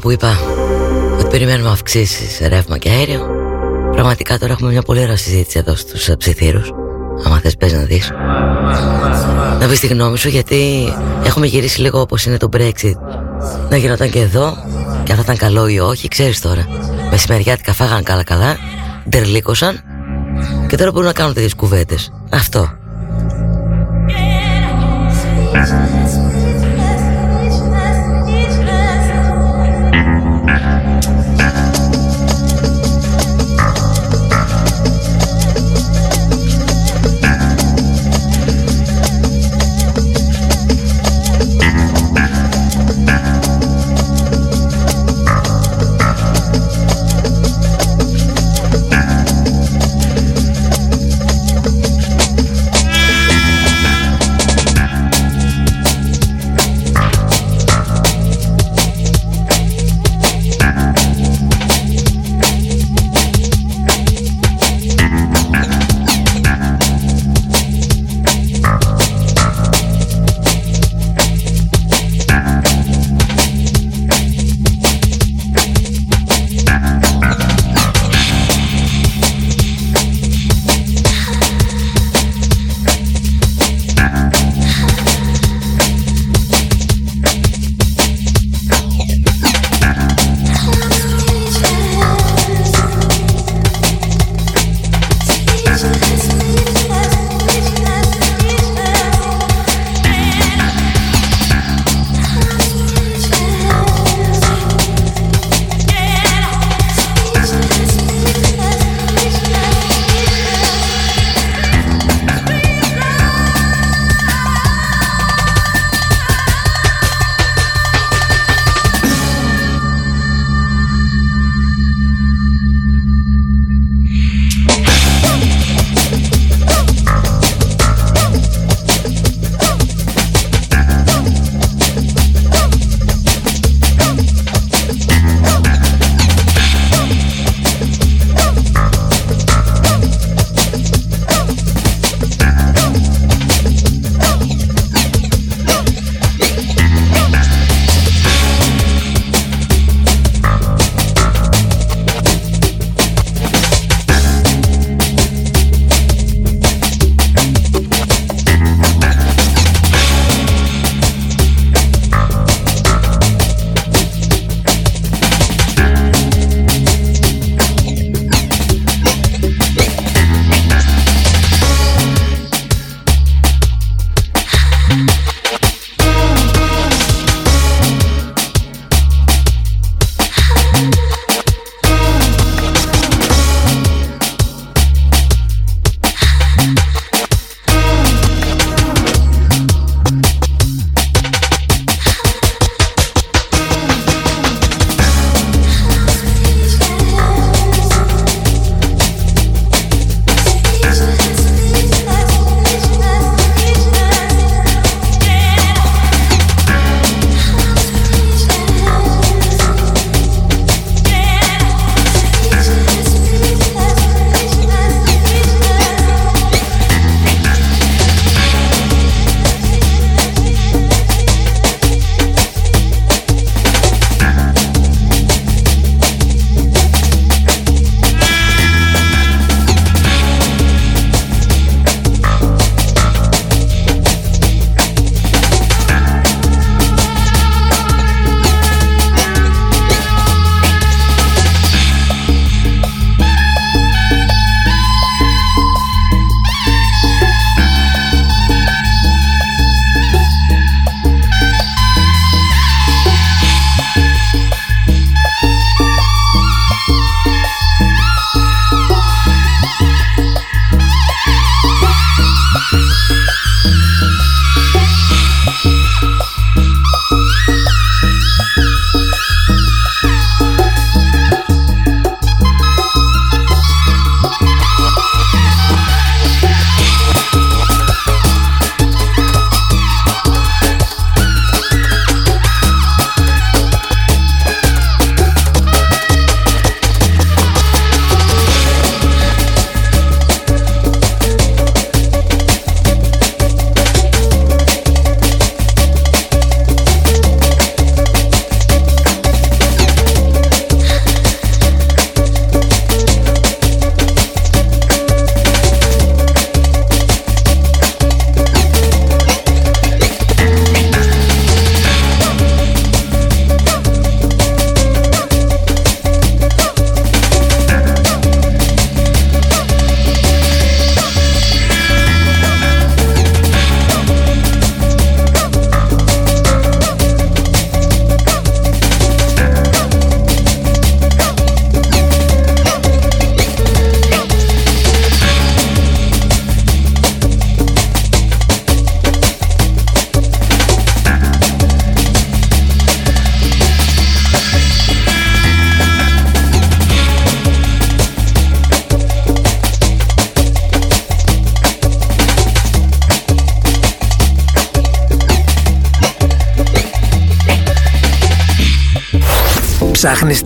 Που είπα Ότι περιμένουμε αυξήσεις ρεύμα και αέριο. Πραγματικά τώρα έχουμε μια πολύ ωραία συζήτηση εδώ στους ε, ψιθύρους Άμα θες πες να δεις. Να πεις τη γνώμη σου γιατί έχουμε γυρίσει λίγο όπως είναι το Brexit. Να γινόταν και εδώ Και αν θα ήταν καλό ή όχι ξέρεις τώρα. Μεσημεριάτικα φάγαν καλά καλά Ντερλίκωσαν Και τώρα μπορούν να κάνουν τέτοιες κουβέντες. Αυτό Yeah.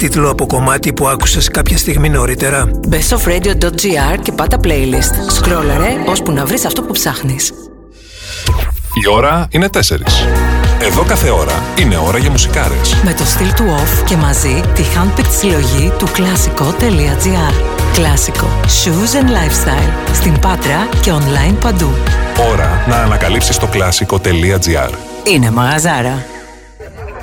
Τίτλο από κομμάτι που άκουσες κάποια στιγμή νωρίτερα. bestofradio.gr και πάτα playlist. Σκρόλαρε ώσπου να βρεις αυτό που ψάχνεις. Η ώρα είναι 4. Εδώ κάθε ώρα είναι ώρα για μουσικάρες. Με το στυλ του off και μαζί τη handpicked συλλογή του κλασικό.gr. Κλασικό. Shoes and lifestyle. Στην Πάτρα και online παντού. Ώρα να ανακαλύψεις το κλασικό.gr. Είναι μαγαζάρα.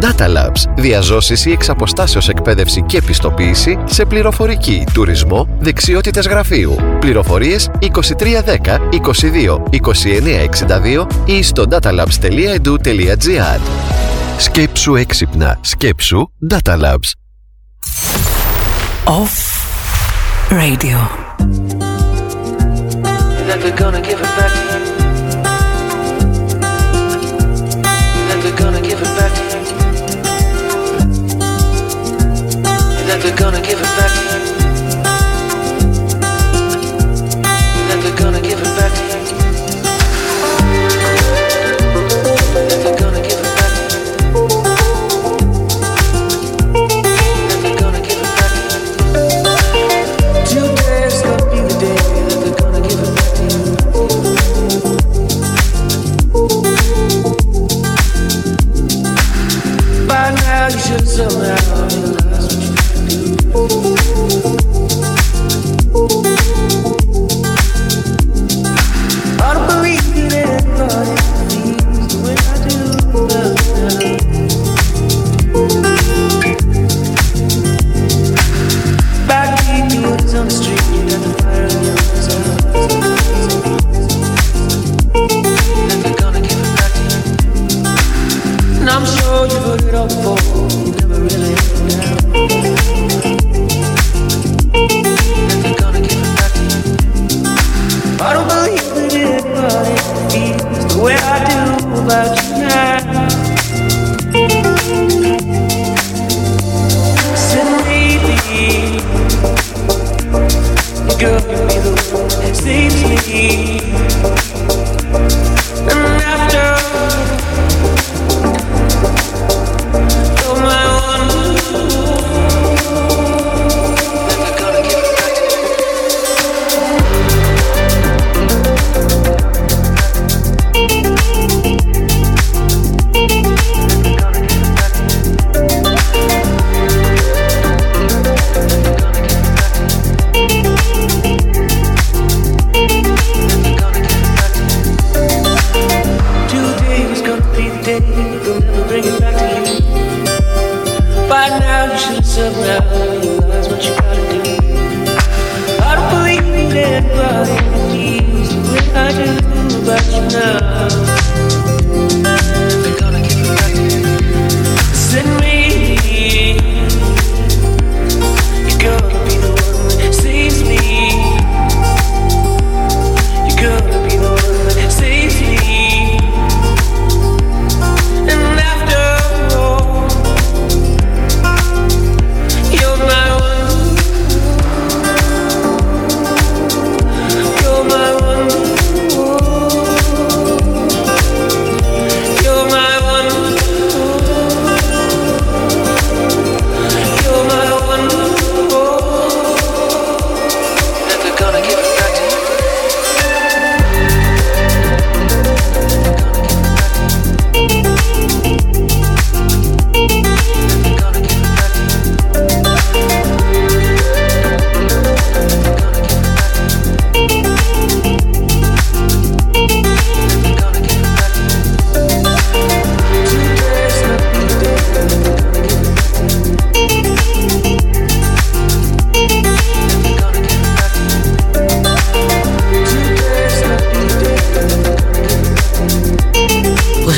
Data Labs. Διαζώσεις ή εξαποστάσεως εκπαίδευση και επιστοποίηση σε πληροφορική, τουρισμό, δεξιότητες γραφείου. Πληροφορίες 2310 22 2962 ή στο datalabs.edu.gr Σκέψου έξυπνα. Σκέψου Data Labs. Off Radio. That they're gonna give it back to you. They're gonna give it back to you.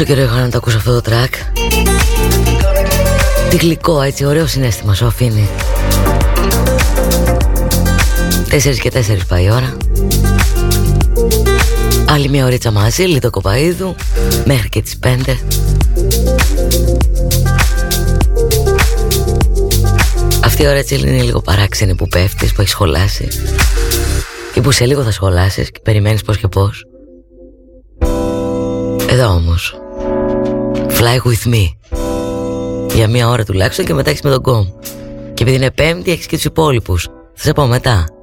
καιρό είχα να το ακούσω αυτό το track. Τι γλυκό έτσι, ωραίο συνέστημα σου αφήνει. 4 και 4 πάει η ώρα. Άλλη μια ωρίτσα μαζί, Λίτο Κοπαίδου Μέχρι και τις 5 Αυτή η ώρα έτσι είναι λίγο παράξενη που πέφτεις, που έχεις σχολάσει. Και που σε λίγο θα σχολάσεις και περιμένεις πώς και πώς. Εδώ όμως. Fly with me. Για μία ώρα τουλάχιστον και μετά έχεις με τον κόμ. Και επειδή είναι πέμπτη έχεις και τους υπόλοιπους. Θα σε πω μετά.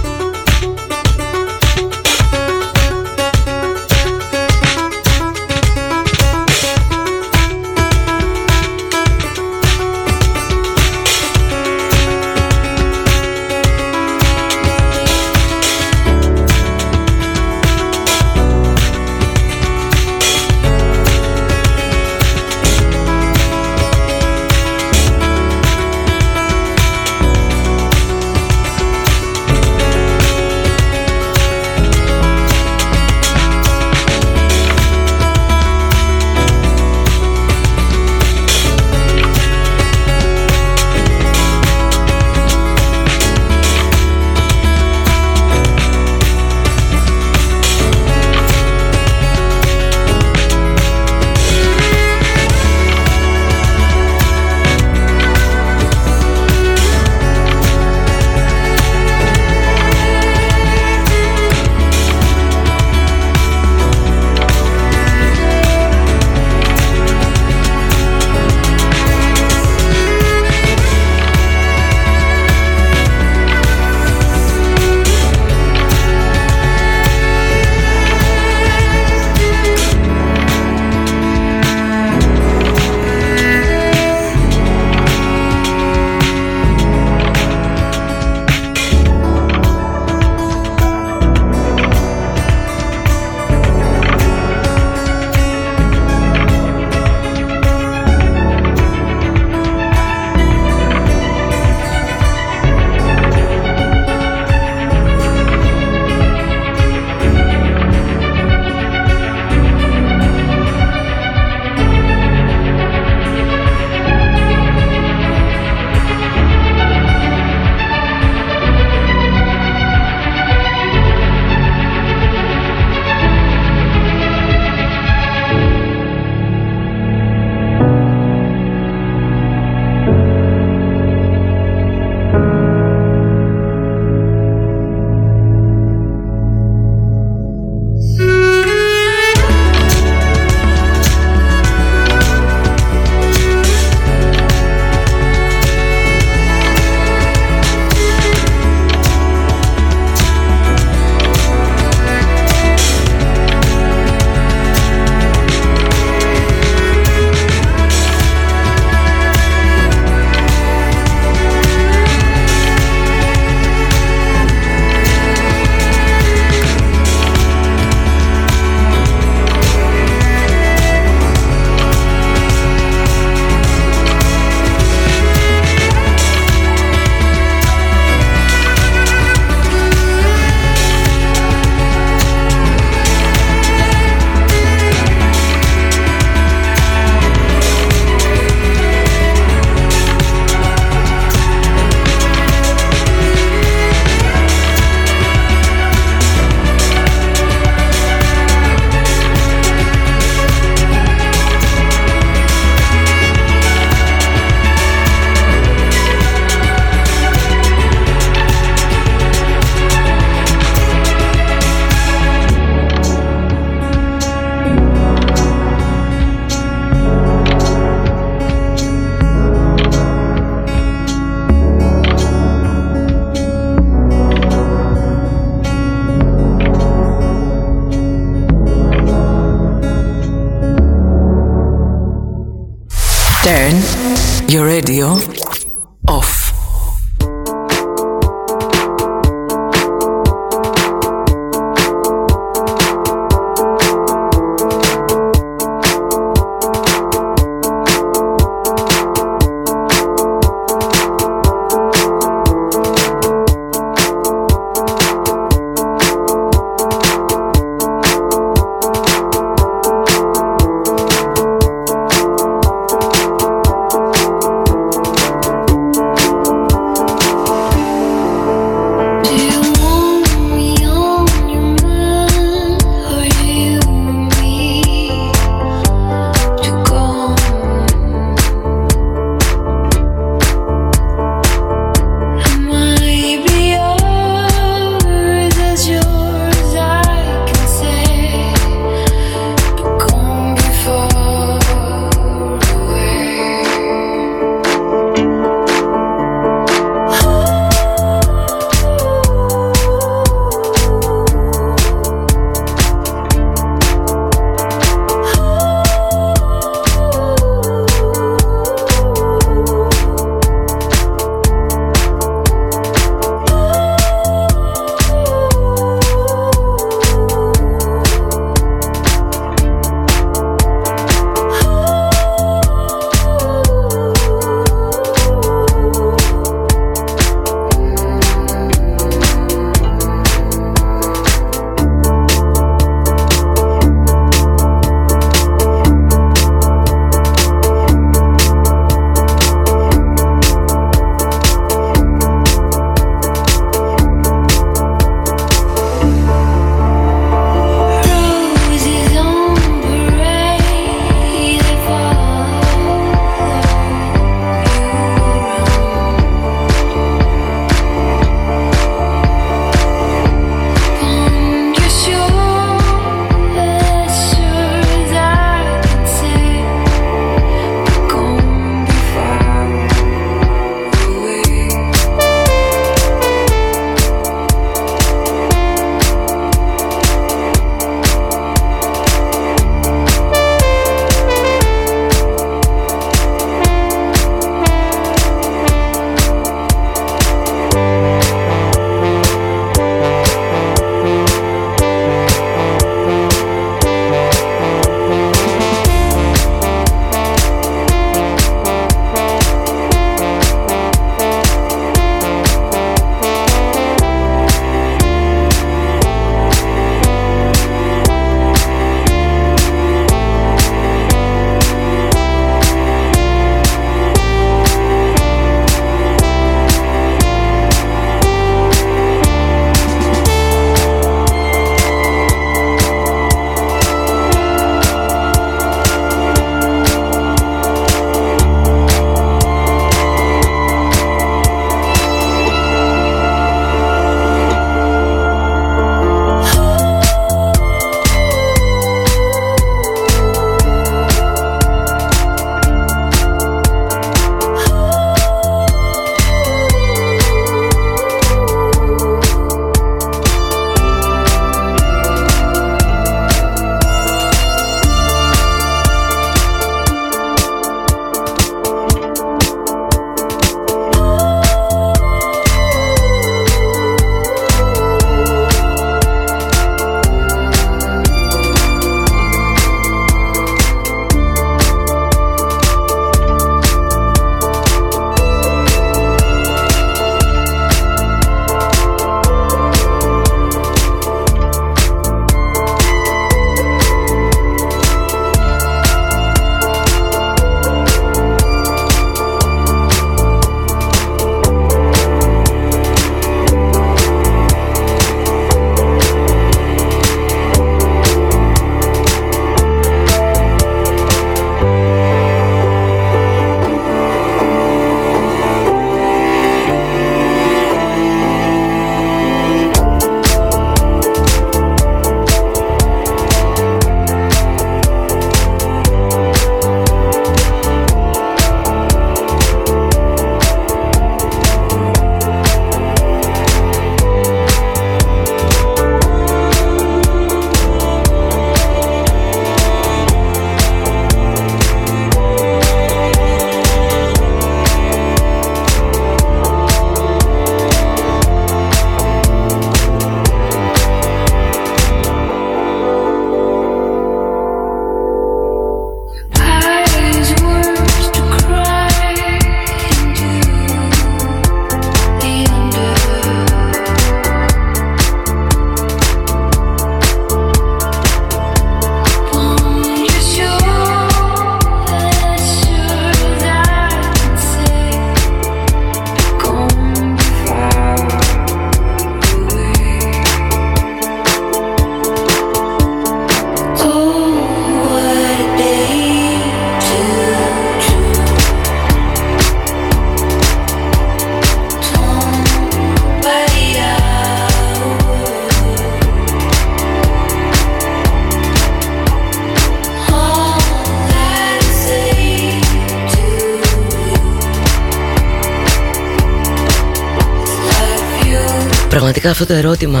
Πραγματικά αυτό το ερώτημα.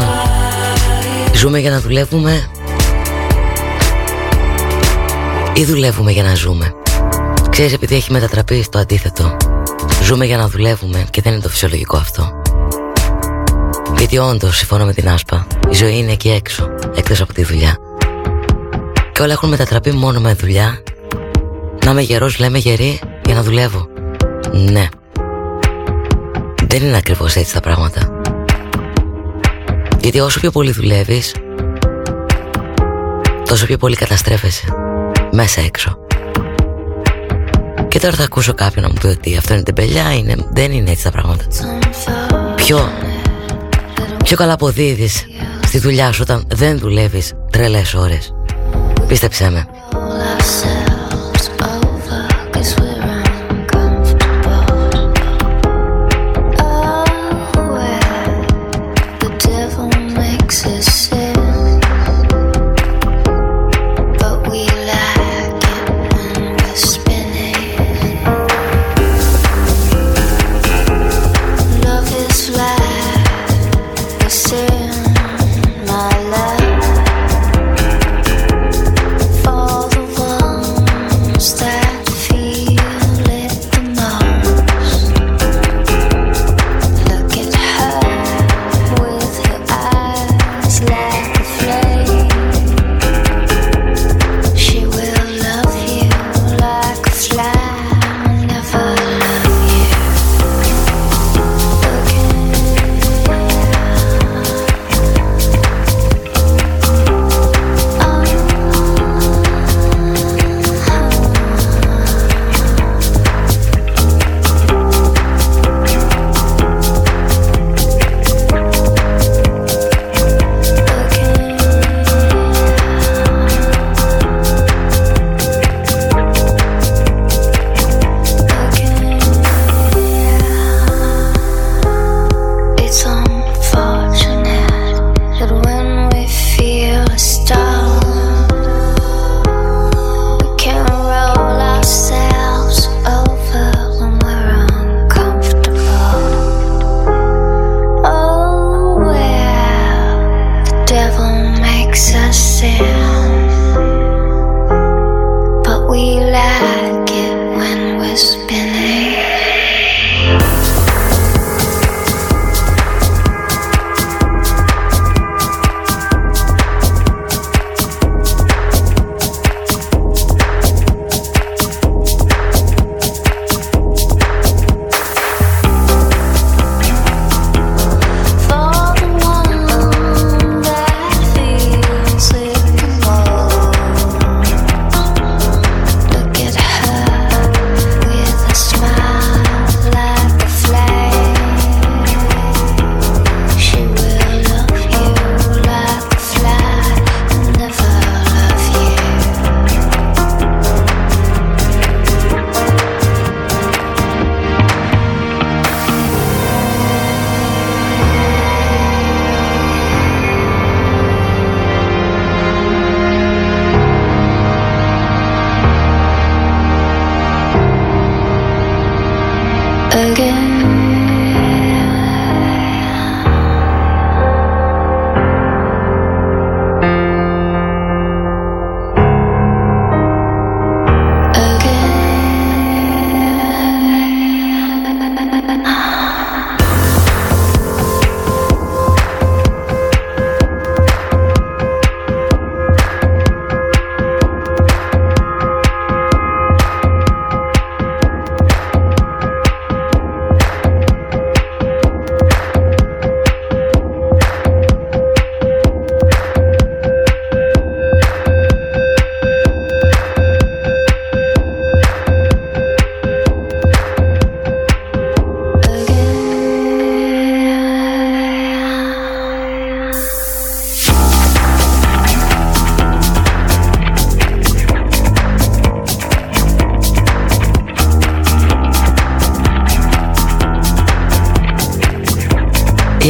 Ζούμε για να δουλεύουμε Ή δουλεύουμε για να ζούμε; Ξέρεις επειδή έχει μετατραπεί στο αντίθετο Ζούμε για να δουλεύουμε και δεν είναι το φυσιολογικό αυτό. Γιατί όντως συμφωνώ με την Άσπα Η ζωή είναι εκεί έξω Εκτός από τη δουλειά. Και όλα έχουν μετατραπεί μόνο με δουλειά. Να είμαι γερός λέμε γερή Για να δουλεύω. Ναι. Δεν είναι ακριβώς έτσι τα πράγματα γιατί όσο πιο πολύ δουλεύεις Τόσο πιο πολύ καταστρέφεσαι Μέσα έξω. Και τώρα θα ακούσω κάποιον να μου πει ότι αυτό είναι τεμπελιά είναι, Δεν είναι έτσι τα πράγματα. Πιο Πιο καλά αποδίδεις Στη δουλειά σου όταν δεν δουλεύεις Τρελές ώρες. Πίστεψέ με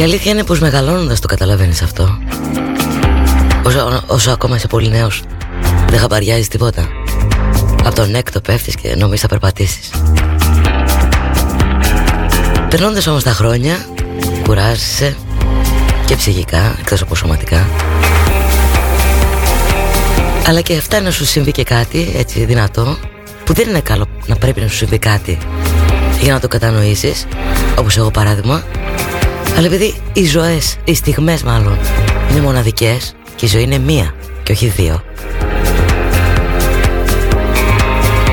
αλήθεια είναι πως μεγαλώνοντας το καταλαβαίνεις αυτό. Όσο, όσο ακόμα είσαι πολύ νέος Δεν χαμπαριάζεις τίποτα. Από τον έκτο πέφτεις και νομίζεις θα περπατήσεις. Περνώντας όμως τα χρόνια Κουράζεσαι και ψυχικά εκτός από σωματικά. Αλλά και αυτά να σου συμβεί και κάτι έτσι δυνατό που δεν είναι καλό να πρέπει να σου συμβεί κάτι για να το κατανοήσεις. Όπως εγώ παράδειγμα αλλά επειδή οι ζωές, οι στιγμές μάλλον είναι μοναδικές και η ζωή είναι μία και όχι δύο.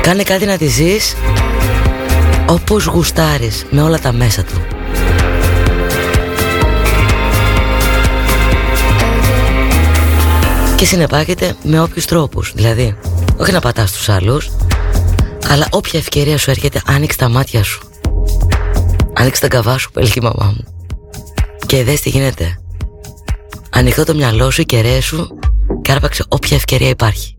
Κάνε κάτι να τη ζεις όπως γουστάρεις με όλα τα μέσα του. Και συνεπάγεται με όποιους τρόπους. Δηλαδή, όχι να πατάς τους άλλους Αλλά όποια ευκαιρία σου έρχεται Άνοιξε τα μάτια σου. Άνοιξε τα καβά σου, πέλη μαμά μου Και δες τι γίνεται. Ανοιχτό το μυαλό σου, οι σου Και άρπαξε όποια ευκαιρία υπάρχει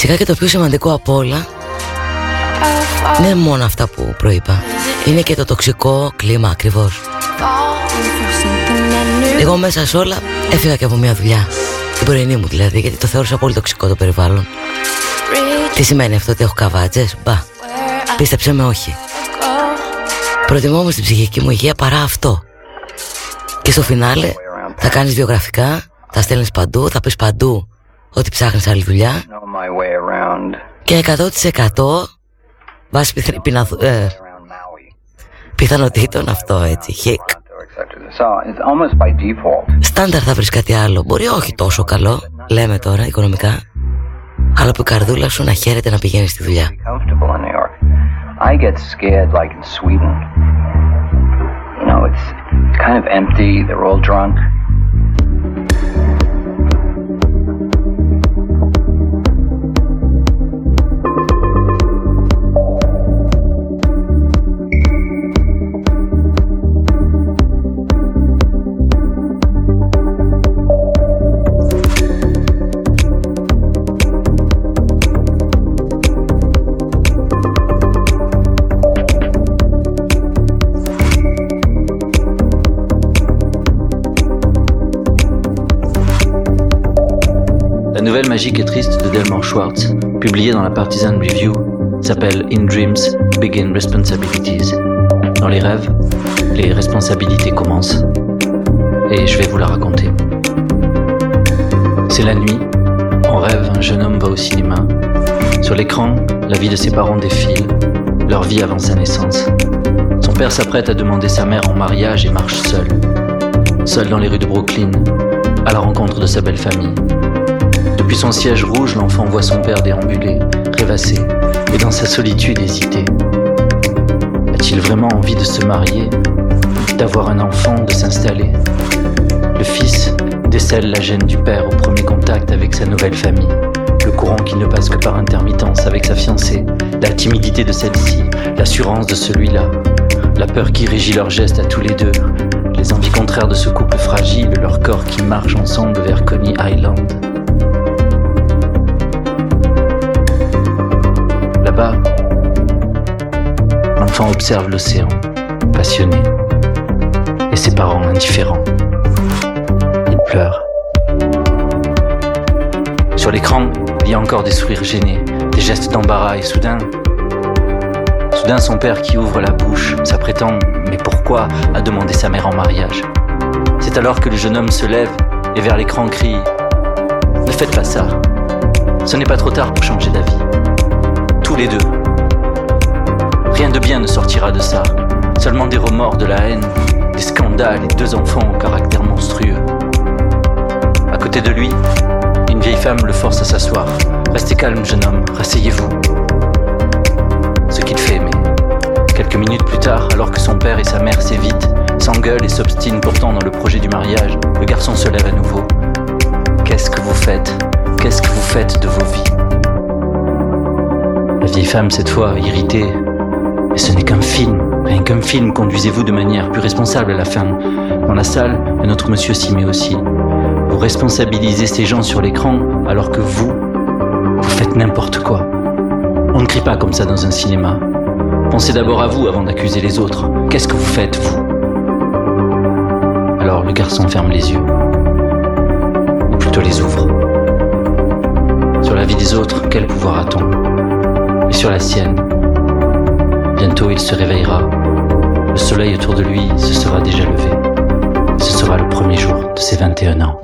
Φυσικά και το πιο σημαντικό από όλα δεν είναι μόνο αυτά που προείπα. Είναι και το τοξικό κλίμα ακριβώς. Εγώ μέσα σε όλα έφυγα και από μια δουλειά. Την πρωινή μου δηλαδή, γιατί το θεώρησα πολύ τοξικό το περιβάλλον. Τι σημαίνει αυτό ότι έχω καβάτσες, μπα. Πίστεψε με όχι. Προτιμώ όμως την ψυχική μου υγεία παρά αυτό. Και στο φινάλε θα κάνεις βιογραφικά, θα στέλνεις παντού, θα πεις παντού ότι ψάχνεις άλλη δουλειά και 100% βάσει πιθ, πιθανο, ε, πιθανότητων αυτό έτσι, χικ. Στάνταρ θα βρεις κάτι άλλο, μπορεί όχι τόσο καλό, λέμε τώρα οικονομικά, αλλά που η καρδούλα σου να χαίρεται να πηγαίνεις στη δουλειά. I get scared like in Sweden. You know, it's kind of empty, they're all drunk. La nouvelle magique et triste de Delmore Schwartz, publiée dans la Partisan Review, s'appelle In Dreams Begin Responsibilities. Dans les rêves, les responsabilités commencent. Et je vais vous la raconter. C'est la nuit. En rêve, un jeune homme va au cinéma. Sur l'écran, la vie de ses parents défile, leur vie avant sa naissance. Son père s'apprête à demander sa mère en mariage et marche seul. Seul dans les rues de Brooklyn, à la rencontre de sa belle famille. Depuis son siège rouge, l'enfant voit son père déambuler, rêvasser, et dans sa solitude hésiter. A-t-il vraiment envie de se marier, d'avoir un enfant, de s'installer? Le fils décèle la gêne du père au premier contact avec sa nouvelle famille, le courant qui ne passe que par intermittence avec sa fiancée, la timidité de celle-ci, l'assurance de celui-là, la peur qui régit leurs gestes à tous les deux, les envies contraires de ce couple fragile, leur corps qui marche ensemble vers Coney Island. L'enfant observe l'océan, passionné, et ses parents indifférents. Il pleure. Sur l'écran, il y a encore des sourires gênés, des gestes d'embarras et soudain, soudain son père qui ouvre la bouche, s'apprêtant, mais pourquoi, à demander sa mère en mariage? C'est alors que le jeune homme se lève et vers l'écran crie ⁇ Ne faites pas ça. Ce n'est pas trop tard pour changer d'avis. Tous les deux. Rien de bien ne sortira de ça. Seulement des remords, de la haine, des scandales et deux enfants au caractère monstrueux. À côté de lui, une vieille femme le force à s'asseoir. Restez calme, jeune homme, rasseyez-vous. Ce qu'il fait, mais quelques minutes plus tard, alors que son père et sa mère s'évitent, s'engueulent et s'obstinent pourtant dans le projet du mariage, le garçon se lève à nouveau. Qu'est-ce que vous faites? Qu'est-ce que vous faites de vos vies? Vieille femme, cette fois, irritée. Mais ce n'est qu'un film, rien qu'un film, conduisez-vous de manière plus responsable à la fin. Dans la salle, un autre monsieur s'y met aussi. Vous responsabilisez ces gens sur l'écran alors que vous, vous faites n'importe quoi. On ne crie pas comme ça dans un cinéma. Pensez d'abord à vous avant d'accuser les autres. Qu'est-ce que vous faites, vous? Alors le garçon ferme les yeux. Ou plutôt les ouvre. Sur la vie des autres, quel pouvoir a-t-on? Sur la sienne Bientôt il se réveillera. Le soleil autour de lui se sera déjà levé. Ce sera le premier jour de ses 21 ans.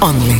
only.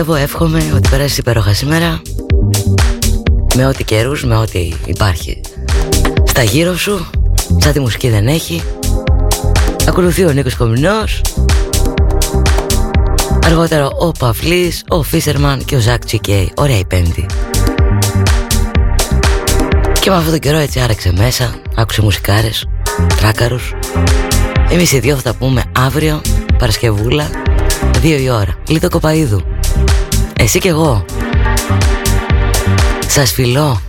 Πιστεύω, εύχομαι ότι περάσει υπέροχα σήμερα. Με ό,τι καιρούς, με ό,τι υπάρχει Στα γύρω σου, σαν τη μουσική δεν έχει. Ακολουθεί ο Νίκος Κομινός. Αργότερα ο Παυλής, ο Φίσερμαν και ο Ζακ Τσικέι Ωραία η πέμπτη. Και με αυτόν τον καιρό έτσι άραξε μέσα Άκουσε μουσικάρες, τράκαρους. Εμείς οι δυο θα τα πούμε αύριο Παρασκευούλα Δύο η ώρα. Λίτο Κοπαίδου Εσύ και εγώ. Σας φιλώ